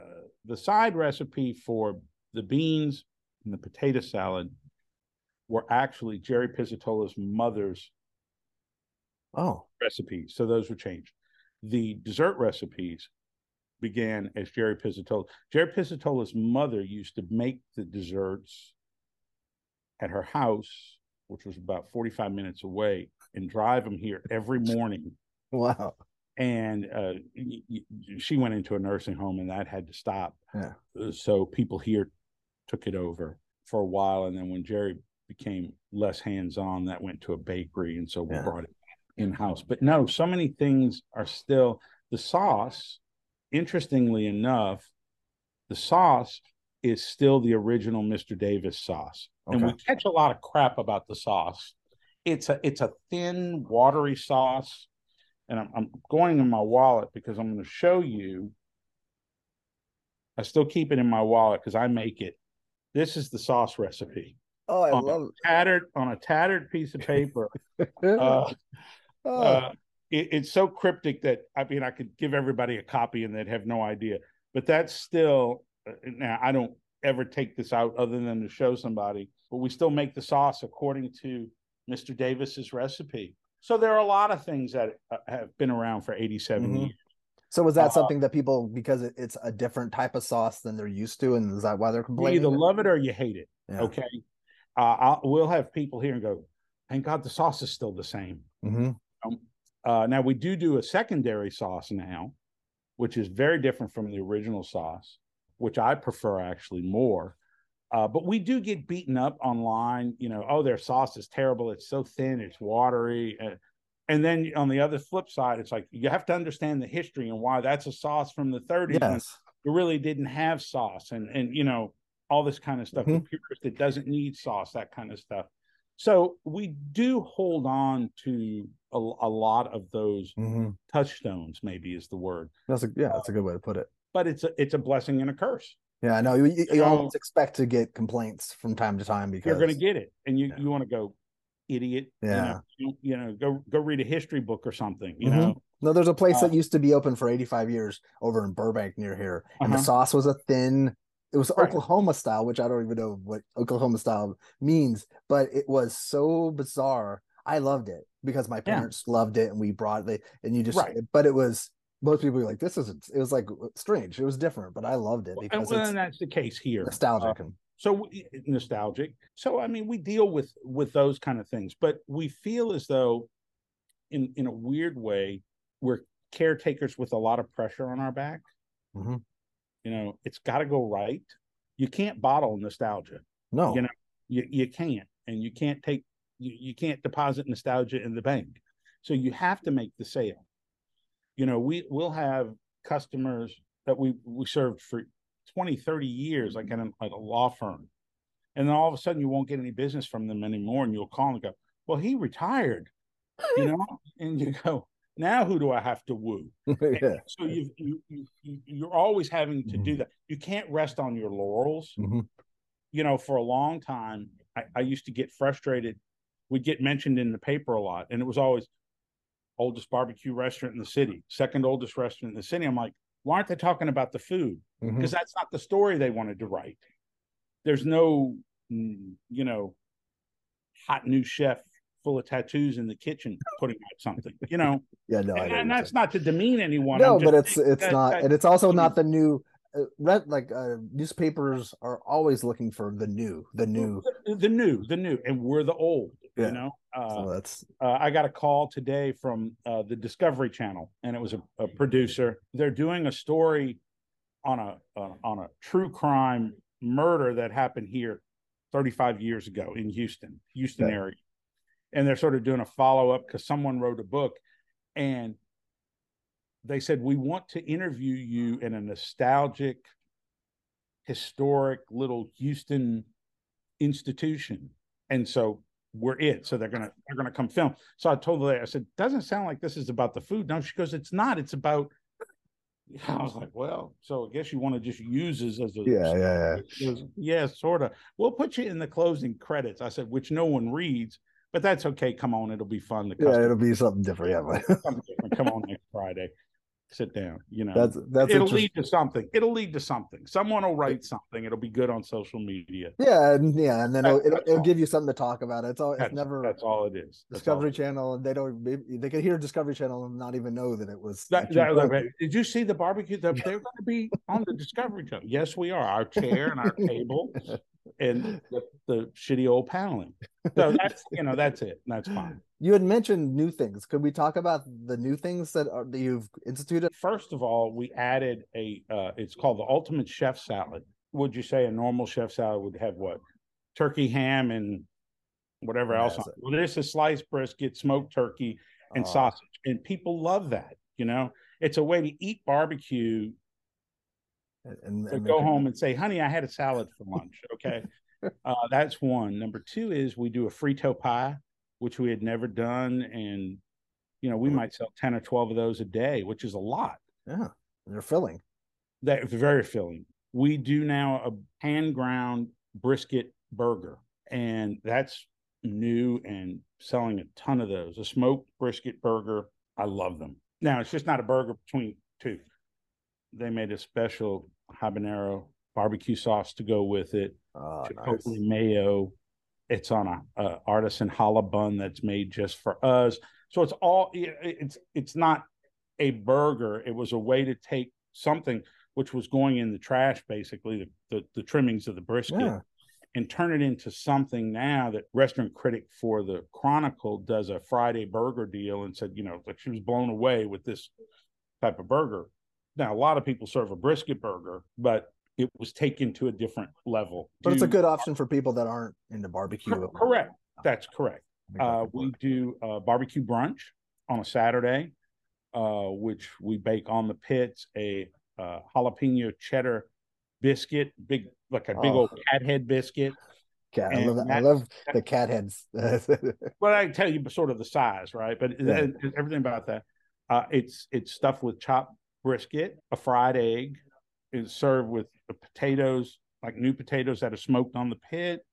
the side recipe for the beans and the potato salad were actually Jerry Pizzatola's mother's Oh. recipes. So those were changed. The dessert recipes began as Jerry Pizzatola. Jerry Pizzatola's mother used to make the desserts at her house, which was about 45 minutes away, and drive them here every morning. Wow. And uh, she went into a nursing home, and that had to stop. Yeah. Uh, So people here took it over for a while, and then when Jerry became less hands-on, that went to a bakery, and so we Yeah. brought it in-house. But no, so many things are still the sauce. Interestingly enough, the sauce is still the original Mr. Davis sauce, and we catch a lot of crap about the sauce. It's a it's a thin, watery sauce, and I'm, I'm going in my wallet because I'm going to show you. I still keep it in my wallet because I make it. This is the sauce recipe Oh, I on love. a tattered on a tattered piece of paper. (laughs) uh, oh, uh, it, it's so cryptic that I mean I could give everybody a copy and they'd have no idea. But that's still uh, now I don't ever take this out other than to show somebody. But we still make the sauce according to Mr. Davis's recipe. So there are a lot of things that uh, have been around for 87 Mhm. years. so was that uh, something that people because it's a different type of sauce than they're used to, and is that why they're complaining? You either love it or you hate it. Yeah. Okay. Uh, I'll, we'll have people here and go, thank God the sauce is still the same. hmm Uh, now we do do a secondary sauce now, which is very different from the original sauce. which I prefer actually more. Uh, but we do get beaten up online. You know, oh, their sauce is terrible. It's so thin. It's watery. Uh, and then on the other flip side, it's like you have to understand the history and why that's a sauce from the 30s. Yes. You really didn't have sauce, and and you know all this kind of stuff. Mhm. The purist that doesn't need sauce, that kind of stuff. So we do hold on to a, a lot of those hmm touchstones. Maybe is the word, That's a yeah, that's a good way to put it. but it's a it's a blessing and a curse. Yeah, I know. You, you, you always expect to get complaints from time to time because You're going to get it, and you Yeah. you want to go, idiot. Yeah. You know, you, know, go go read a history book or something. You Mhm. know. No, there's a place Uh, that used to be open for 85 years over in Burbank near here, and the Uh-huh. sauce was a thin. It was Right. Oklahoma style, which I don't even know what Oklahoma style means, but it was so bizarre. I loved it because my Yeah. parents loved it, and we brought it. And you just, Right. but it was most people were like, "This isn't." It was like strange. It was different, but I loved it because well, it's and that's the case here. nostalgic. Uh, so nostalgic. So I mean, we deal with with those kind of things, but we feel as though, in in a weird way, we're caretakers with a lot of pressure on our back. Mhm. You know, it's got to go right. You can't bottle nostalgia. no, you know, You you can't, and you can't take you, you can't deposit nostalgia in the bank. So you have to make the sale. You know, we will have customers that we we served for 20, 30 years, like at a, at a law firm. And then all of a sudden you won't get any business from them anymore. And you'll call and go, Well, he retired, you know, (laughs) and you go, now who do I have to woo? (laughs) yeah. So you you you you're always having to do Mhm. that. You can't rest on your laurels. Mhm. You know, for a long time, I, I used to get frustrated. We'd get mentioned in the paper a lot, and it was always oldest barbecue restaurant in the city, second oldest restaurant in the city. I'm like, why aren't they talking about the food? Because that's not the story they wanted to write. There's no, mm, you know, hot new chef full of tattoos in the kitchen putting out something, you know. (laughs) Yeah, no, and, and that's not to demean anyone. no but it's it's that- not that- and it's also not the new uh, like uh, newspapers are always looking for the new the new the, the new, the new, and we're the old. Yeah. You know, uh, so that's uh, I got a call today from uh, the Discovery Channel, and it was a, a producer. They're doing a story on a uh, on a true crime murder that happened here 35 years ago in Houston, Houston Okay. area, and they're sort of doing a follow up because someone wrote a book, and they said we want to interview you in a nostalgic, historic little Houston institution, and so we're it. So they're gonna they're gonna come film. So I told her, I said, doesn't sound like this is about the food. No, she goes, it's not. It's about. (laughs) I was like, well, so I guess you want to just use this as a yeah yeah yeah yeah, sort of. We'll put you in the closing credits. I said, which no one reads, but that's okay. Come on, it'll be fun. The yeah it'll be something different yeah something different. Come on next Friday. Sit down. You know, that's that's it'll lead to something. It'll lead to something. Someone will write something. It'll be good on social media. yeah and yeah and then That- it'll, it'll, give you something to talk about it's all it's That's, never that's all it is. That's discovery it is. channel and they don't they can hear discovery channel and not even know that it was That, that you that- wrote that- it. did you see the barbecue? The, they're going to be on the Discovery Channel. Yes, we are. Our chair and our (laughs) table and (laughs) the, the shitty old paneling. So that's you know that's it. That's fine. you had mentioned new things could we talk about the new things that are that you've instituted First of all, we added a. Uh, it's called the Ultimate Chef Salad. Would you say a normal chef salad would have what? Turkey, ham, and whatever else. it's on it. Well, this a sliced brisket, smoked turkey, and sausage, and people love that. You know, it's a way to eat barbecue and, and go home and say, "Honey, I had a salad for lunch." Okay, (laughs) uh, that's one. Number two is we do a frito pie, which we had never done, and you know we might sell ten or twelve of those a day, which is a lot. yeah they're filling That's very filling. We do now a hand ground brisket burger, and that's new and selling a ton of those. A smoked brisket burger, I love them. Now it's just not a burger between two. They made a special habanero barbecue sauce to go with it, oh chipotle nice mayo. It's on a, a artisan challah bun that's made just for us. So it's all it's it's not a burger. It was a way to take something which was going in the trash, basically the the, the trimmings of the brisket, yeah and turn it into something now that restaurant critic for the Chronicle does a Friday burger deal and said, you know, like she was blown away with this type of burger. Now a lot of people serve a brisket burger, but it was taken to a different level. But it's a good option for people that aren't into barbecue. Correct. That's correct. Uh, we do uh, barbecue brunch on a Saturday, uh, which we bake on the pits a uh, jalapeno cheddar biscuit, big like a big oh. old cat head biscuit. Cat, I love that. I love the cat heads. (laughs) well, I tell you sort of the size, right? But yeah. everything about that. Uh, it's it's stuffed with chopped brisket, a fried egg, is served with potatoes, like new potatoes that are smoked on the pit,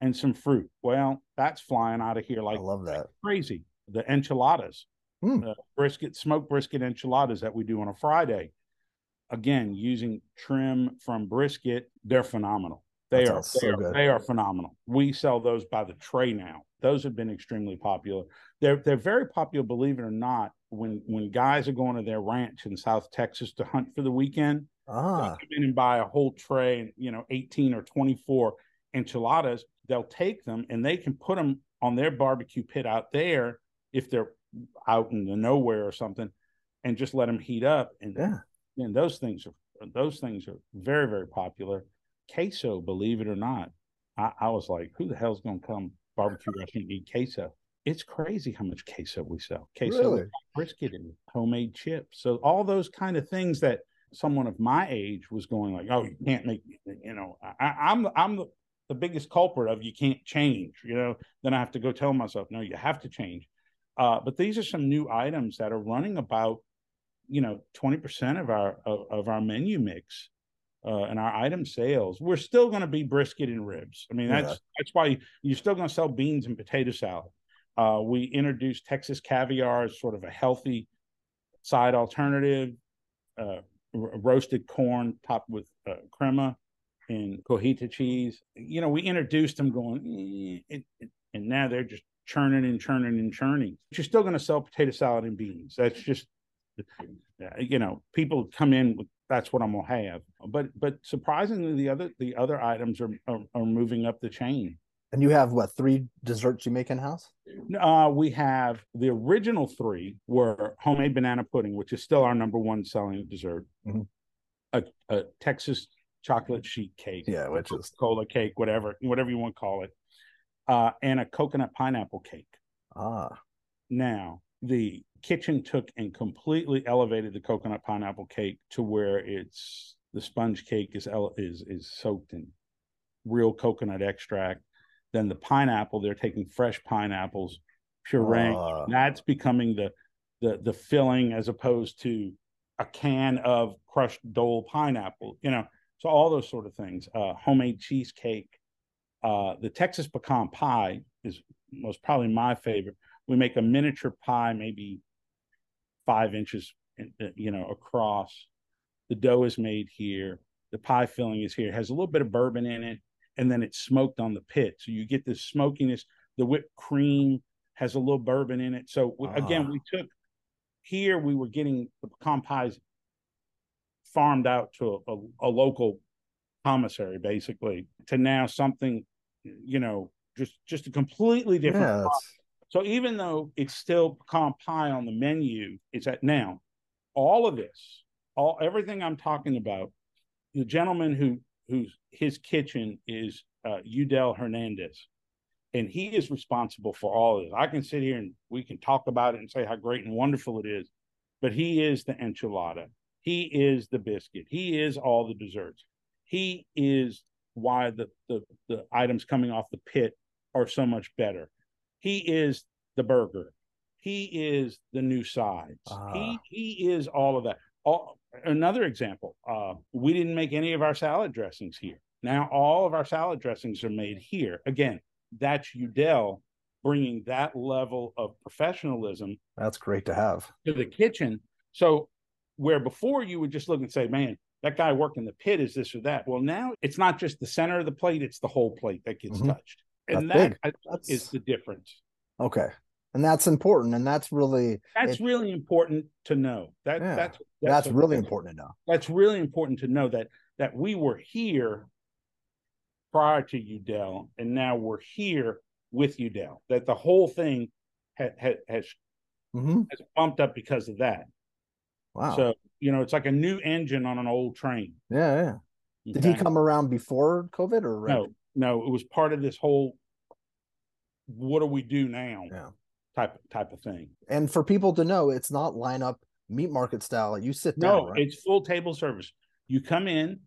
and some fruit. Well, that's flying out of here like I love that crazy. The enchiladas, mm. the brisket, smoked brisket enchiladas that we do on a Friday. Again, using trim from brisket, they're phenomenal. They are, so they, are they are phenomenal. We sell those by the tray now. Those have been extremely popular. They're they're very popular, believe it or not. When when guys are going to their ranch in South Texas to hunt for the weekend, ah. come in and buy a whole tray, you know, eighteen or twenty four enchiladas. They'll take them and they can put them on their barbecue pit out there if they're out in the nowhere or something, and just let them heat up. And yeah, and those things are those things are very very popular queso, believe it or not. I, I was like, who the hell's going to come barbecue restaurant eat queso? It's crazy how much queso we sell. Queso, really? brisket, and homemade chips. So all those kind of things that someone of my age was going like, oh, you can't make, you know, I, I'm, I'm the, the biggest culprit of you can't change. You know, then I have to go tell myself, no, you have to change. Uh, but these are some new items that are running about, you know, twenty percent of our of, of our menu mix uh, and our item sales, we're still going to be brisket and ribs. I mean, that's yeah. that's why you're still going to sell beans and potato salad. Uh, we introduced Texas caviar as sort of a healthy side alternative, uh, r- roasted corn topped with uh, crema and cojita cheese. You know, we introduced them going, eh, it, it, and now they're just churning and churning and churning. But you're still going to sell potato salad and beans. That's just, you know, people come in with that's what I'm gonna have. But but surprisingly, the other the other items are are, are moving up the chain. And you have what three desserts you make in house? Uh, we have the original three were homemade banana pudding, which is still our number one selling dessert. Mm-hmm. A, a, Texas chocolate sheet cake, yeah, which is cola cake, whatever whatever you want to call it, uh, and a coconut pineapple cake. Ah, now the kitchen took and completely elevated the coconut pineapple cake to where it's the sponge cake is is is soaked in real coconut extract. Then the pineapple, they're taking fresh pineapples, puree. Uh, that's becoming the the the filling as opposed to a can of crushed Dole pineapple. You know, so all those sort of things. Uh, homemade cheesecake. Uh, the Texas pecan pie is most probably my favorite. We make a miniature pie, maybe five inches, you know, across. The dough is made here. The pie filling is here. It has a little bit of bourbon in it, and then it's smoked on the pit. So you get this smokiness. The whipped cream has a little bourbon in it. So we, ah. again, we took here. We were getting the pecan pies farmed out to a, a, local commissary, basically, to now something, you know, just just a completely different. So even though it's still pecan pie on the menu, it's at now all of this, all everything I'm talking about, the gentleman who whose his kitchen is uh, Udell Hernandez, and he is responsible for all of this. I can sit here and we can talk about it and say how great and wonderful it is, but he is the enchilada. He is the biscuit. He is all the desserts. He is why the, the, the items coming off the pit are so much better. He is the burger. He is the new sides. Uh, he ah. he is all of that. All, another example, uh, we didn't make any of our salad dressings here. Now all of our salad dressings are made here. Again, that's Udell bringing that level of professionalism. That's great to have to the kitchen. So where before you would just look and say, "Man, that guy working the pit is this or that." Well, now it's not just the center of the plate; it's the whole plate that gets mm-hmm. touched and that's that that's... is the difference. Okay, and that's important, and that's really that's it... really important to know. That yeah. that's that's, that's really important to know. That's really important to know that that we were here prior to Udell, and now we're here with Udell. That the whole thing ha, ha, has mm-hmm. has bumped up because of that. Wow. So you know, it's like a new engine on an old train. Yeah, yeah. Did he come around before COVID or right? No, no, it was part of this whole what do we do now Yeah. type type of thing. And for people to know, it's not lineup meat market style. You sit down, No, right? it's full table service. You come in,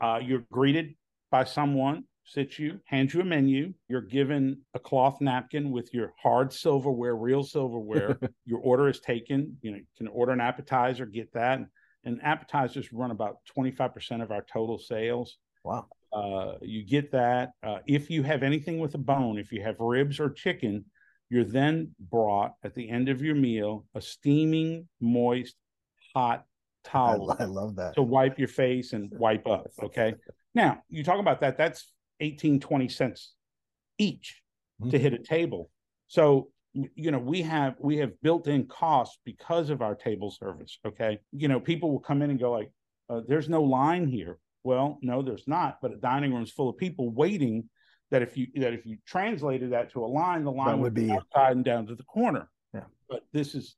uh, you're greeted by someone, sits you, hands you a menu. You're given a cloth napkin with your hard silverware, real silverware. (laughs) your order is taken. You know, you can order an appetizer, get that. And appetizers run about 25% of our total sales. wow. Uh, you get that. Uh, if you have anything with a bone, if you have ribs or chicken, you're then brought at the end of your meal a steaming, moist, hot towel I love that. to wipe your face and wipe up. Okay. Now, you talk about that, that's 18, 20 cents each to Mhm. hit a table. So, you know, we have we have built-in costs because of our table service. Okay. You know, people will come in and go like, uh, there's no line here. Well, no, there's not, but a dining room is full of people waiting that if you that if you translated that to a line, the line That would would be outside and down to the corner. Yeah. But this is,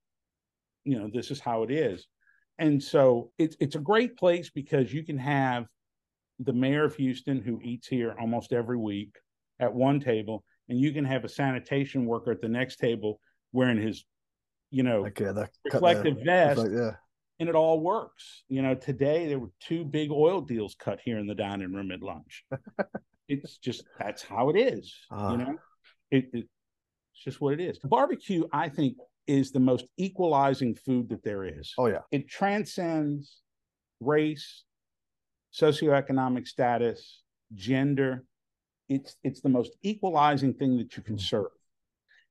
you know, this is how it is. And so it's it's a great place because you can have the mayor of Houston who eats here almost every week at one table, and you can have a sanitation worker at the next table wearing his, you know, yeah, the, reflective vest, like, yeah. And it all works. You know, today there were two big oil deals cut here in the dining room at lunch. (laughs) it's just that's how it is. Ah. You know, it, it it's just what it is. Barbecue, I think, is the most equalizing food that there is. Oh yeah. It transcends race, socioeconomic status, gender. It's it's the most equalizing thing that you can Mm. serve.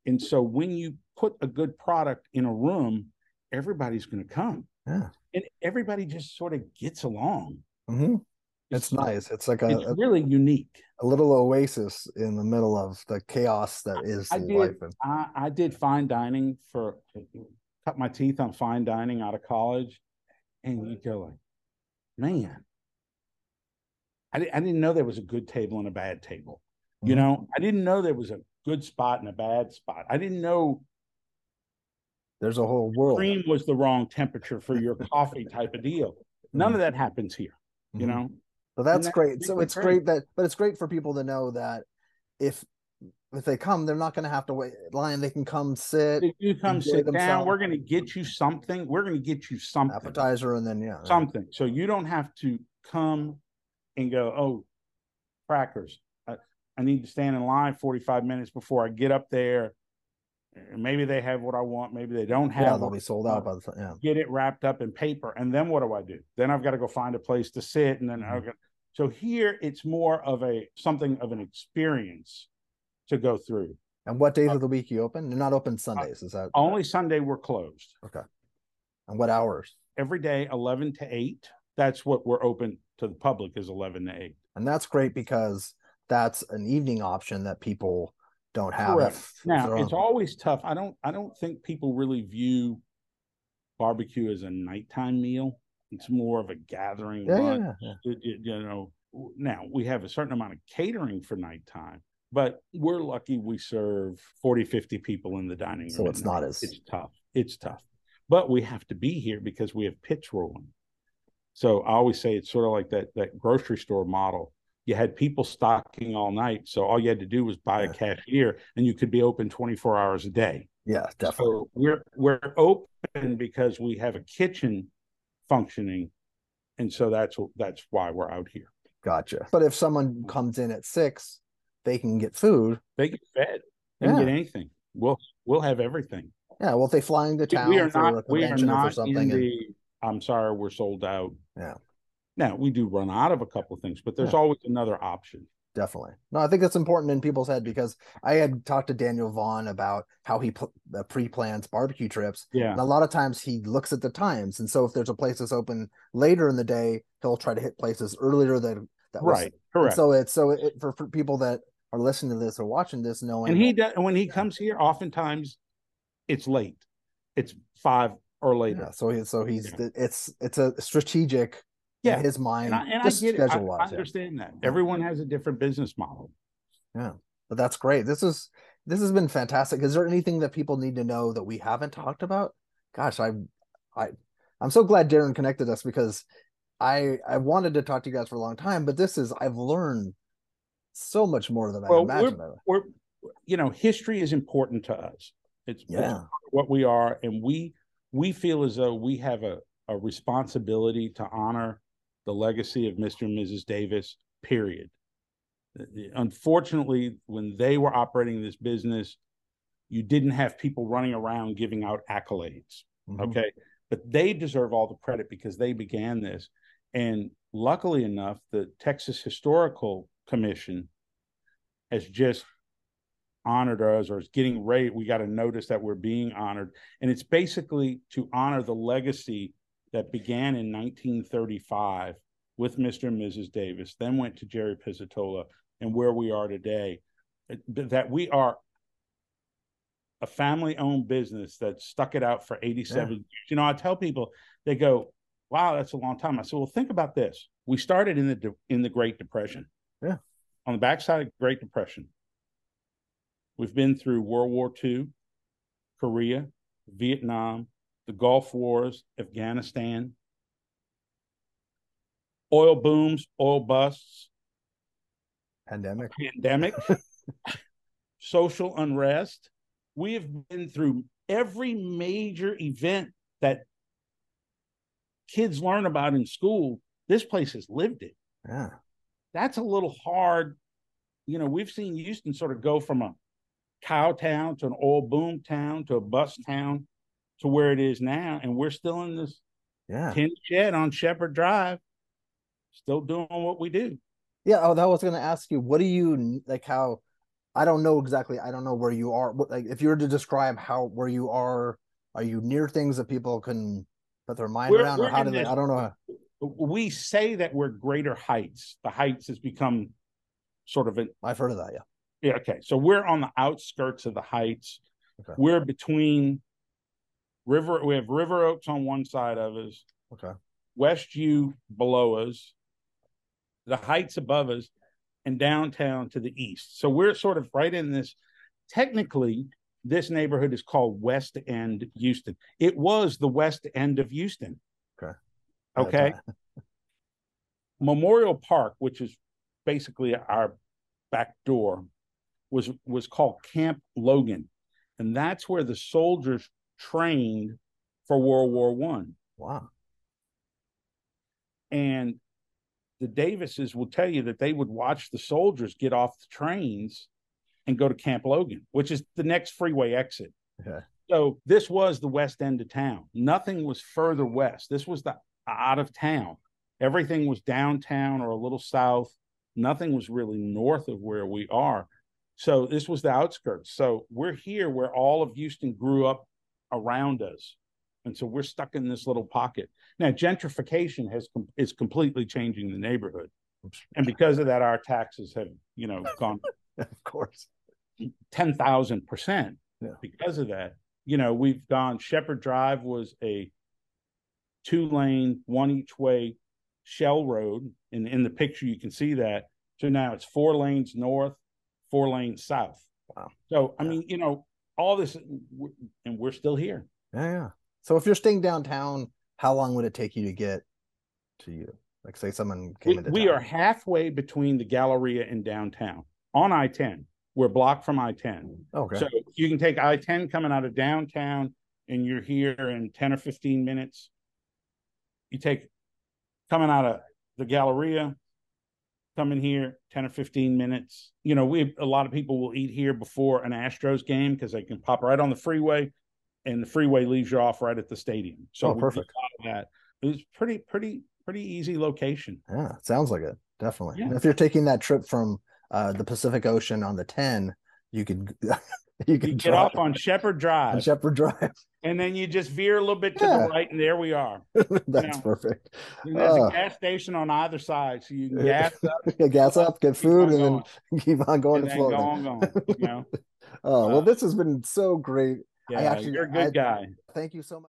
And so when you put a good product in a room, everybody's going to come. Yeah. And everybody just sort of gets along. hmm It's nice. It's like a, It's a, really unique. a little oasis in the middle of the chaos that is I did. life. I, I did fine dining for cut my teeth on fine dining out of college, and you go like, man, I, I didn't know there was a good table and a bad table. You Mhm. know, I didn't know there was a good spot and a bad spot. I didn't know there's a whole world. cream was the wrong temperature for your (laughs) coffee type of deal. None of that happens here. You Mhm. know, So that's that great. So it's great. that, but it's great for people to know that if if they come, they're not going to have to wait line. They can come sit, if you come sit down, we're going to get you something. We're going to get you something. appetizer, and then yeah, something. So you don't have to come and go, oh, crackers. I, I need to stand in line 45 minutes before I get up there. Maybe they have what I want. Maybe they don't have. yeah, they'll be sold out by the time. Yeah, get it wrapped up in paper. And then what do I do? Then I've got to go find a place to sit. And then I've Mhm. got, so here it's more of a something of an experience to go through. and what days of the week you open? You're not open Sundays, is that? Only Sunday we're closed. Okay. And what hours? Every day, 11 to 8. That's what we're open to the public is 11 to 8. And that's great because that's an evening option that people don't have. Correct. if Now it's always tough. I don't I don't think people really view barbecue as a nighttime meal. It's more of a gathering yeah, yeah, yeah, yeah. You- know, now we have a certain amount of catering for nighttime, but we're lucky we serve 40, 50 people in the dining room. So it's not night. as- it's tough. It's tough. But we have to be here because we have pits rolling. So I always say it's sort of like that that grocery store model. You had people stocking all night, so all you had to do was buy Yeah. a cashier, and you could be open twenty four hours a day. Yeah, definitely. So we're we're open because we have a kitchen functioning, and so that's that's why we're out here. Gotcha. But if someone comes in at six, they can get food. They get fed. They can Yeah. get anything. We'll we'll have everything. Yeah. Well, if they fly into town we are not we are not in and- the. I'm sorry, we're sold out. Yeah. Now we do run out of a couple of things, but there's Yeah. always another option. Definitely. No, I think that's important in people's head because I had talked to Daniel Vaughn about how he pl- uh, pre-plans barbecue trips. Yeah. And a lot of times he looks at the times. And so if there's a place that's open later in the day, he'll try to hit places earlier that that was Right. Correct. So it's so it, for, for people that are listening to this or watching this, knowing and he does when he comes here, oftentimes it's late. It's five or later. yeah, so he so he's Yeah. it's it's a strategic Yeah. in his mind And I, and I get it. I, I understand that. Everyone has a different business model. Yeah. But that's great. This is this has been fantastic. Is there anything that people need to know that we haven't talked about? Gosh, I I I'm so glad Darren connected us because I I wanted to talk to you guys for a long time, but this is I've learned so much more than well, I imagined. We're, we're, you know, history is important to us. It's, yeah. it's what we are, and we we feel as though we have a, a responsibility to honor the legacy of Mr. and Mrs. Davis. Period. Unfortunately, when they were operating this business, you didn't have people running around giving out accolades. Mm-hmm. Okay. But they deserve all the credit because they began this. And luckily enough, the Texas Historical Commission has just honored us or is getting ready. We got to notice that we're being honored. And it's basically to honor the legacy that began in 1935 with Mr. and Mrs. Davis, then went to Jerry Pizzatola, and where we are today. That we are a family owned business that stuck it out for 87 yeah. years. You know, I tell people, they go, wow, that's a long time. I said, well, think about this. We started in the in the Great Depression. Yeah. On the backside of Great Depression. We've been through World War II, Korea, Vietnam, the Gulf Wars, Afghanistan, oil booms, oil busts, pandemic, pandemic, (laughs) social unrest. We have been through every major event that kids learn about in school. This place has lived it. Yeah. That's a little hard. You know, we've seen Houston sort of go from a cow town to an oil boom town to a bus town to where it is now. And we're still in this yeah. tin shed on Shepherd Drive, still doing what we do. Yeah. Oh, that was going to ask you, what do you like? How I don't know exactly. I don't know where you are. Like, if you were to describe how where you are, are you near things that people can put their mind we're, around, we're or how do they? I don't know. We say that we're greater heights. The heights has become sort of an. I've heard of that. Yeah. Yeah. Okay. So we're on the outskirts of the heights. Okay. We're between River. We have River Oaks on one side of us. Okay. West U below us. The heights above us, and downtown to the east. So we're sort of right in this. Technically, this neighborhood is called West End Houston. It was the West End of Houston. Okay. Okay. (laughs) Memorial Park, which is basically our back door, was was called Camp Logan, and that's where the soldiers trained for World War One. Wow. And the Davises will tell you that they would watch the soldiers get off the trains and go to Camp Logan, which is the next freeway exit. Yeah. So this was the west end of town. Nothing was further west. This was the out of town. Everything was downtown or a little south. Nothing was really north of where we are. So this was the outskirts. So we're here where all of Houston grew up around us. And so we're stuck in this little pocket. Now gentrification has is completely changing the neighborhood. And because of that our taxes have, you know, gone (laughs) of course 10,000% yeah. because of that. You know, we've gone Shepherd Drive was a two lane, one each way shell road. In in the picture you can see that. So now it's four lanes north, four lanes south. Wow. So I mean, you know, all this, and we're still here. Yeah, yeah. So if you're staying downtown, how long would it take you to get to you? Like, say someone came we, into. We town. are halfway between the Galleria and downtown on I-10. We're blocked from I-10. Okay. So you can take I-10 coming out of downtown, and you're here in 10 or 15 minutes. You take coming out of the Galleria, coming here 10 or 15 minutes. You know, we a lot of people will eat here before an Astros game because they can pop right on the freeway and the freeway leaves you off right at the stadium. So oh, perfect. that. It's pretty, pretty, pretty easy location. Yeah, sounds like it. Definitely. Yeah. If you're taking that trip from uh, the Pacific Ocean on the 10, you could (laughs) (laughs) you can get off on Shepherd Drive. On Shepherd Drive. And then you just veer a little bit to yeah. the right, and there we are. (laughs) That's you know? perfect. There's uh, a gas station on either side, so you can (laughs) gas up, gas up, get food, and then keep on going and to Florida. Go on going, you know? oh well, uh, this has been so great. Yeah, I actually, you're a good I, guy. Thank you so much.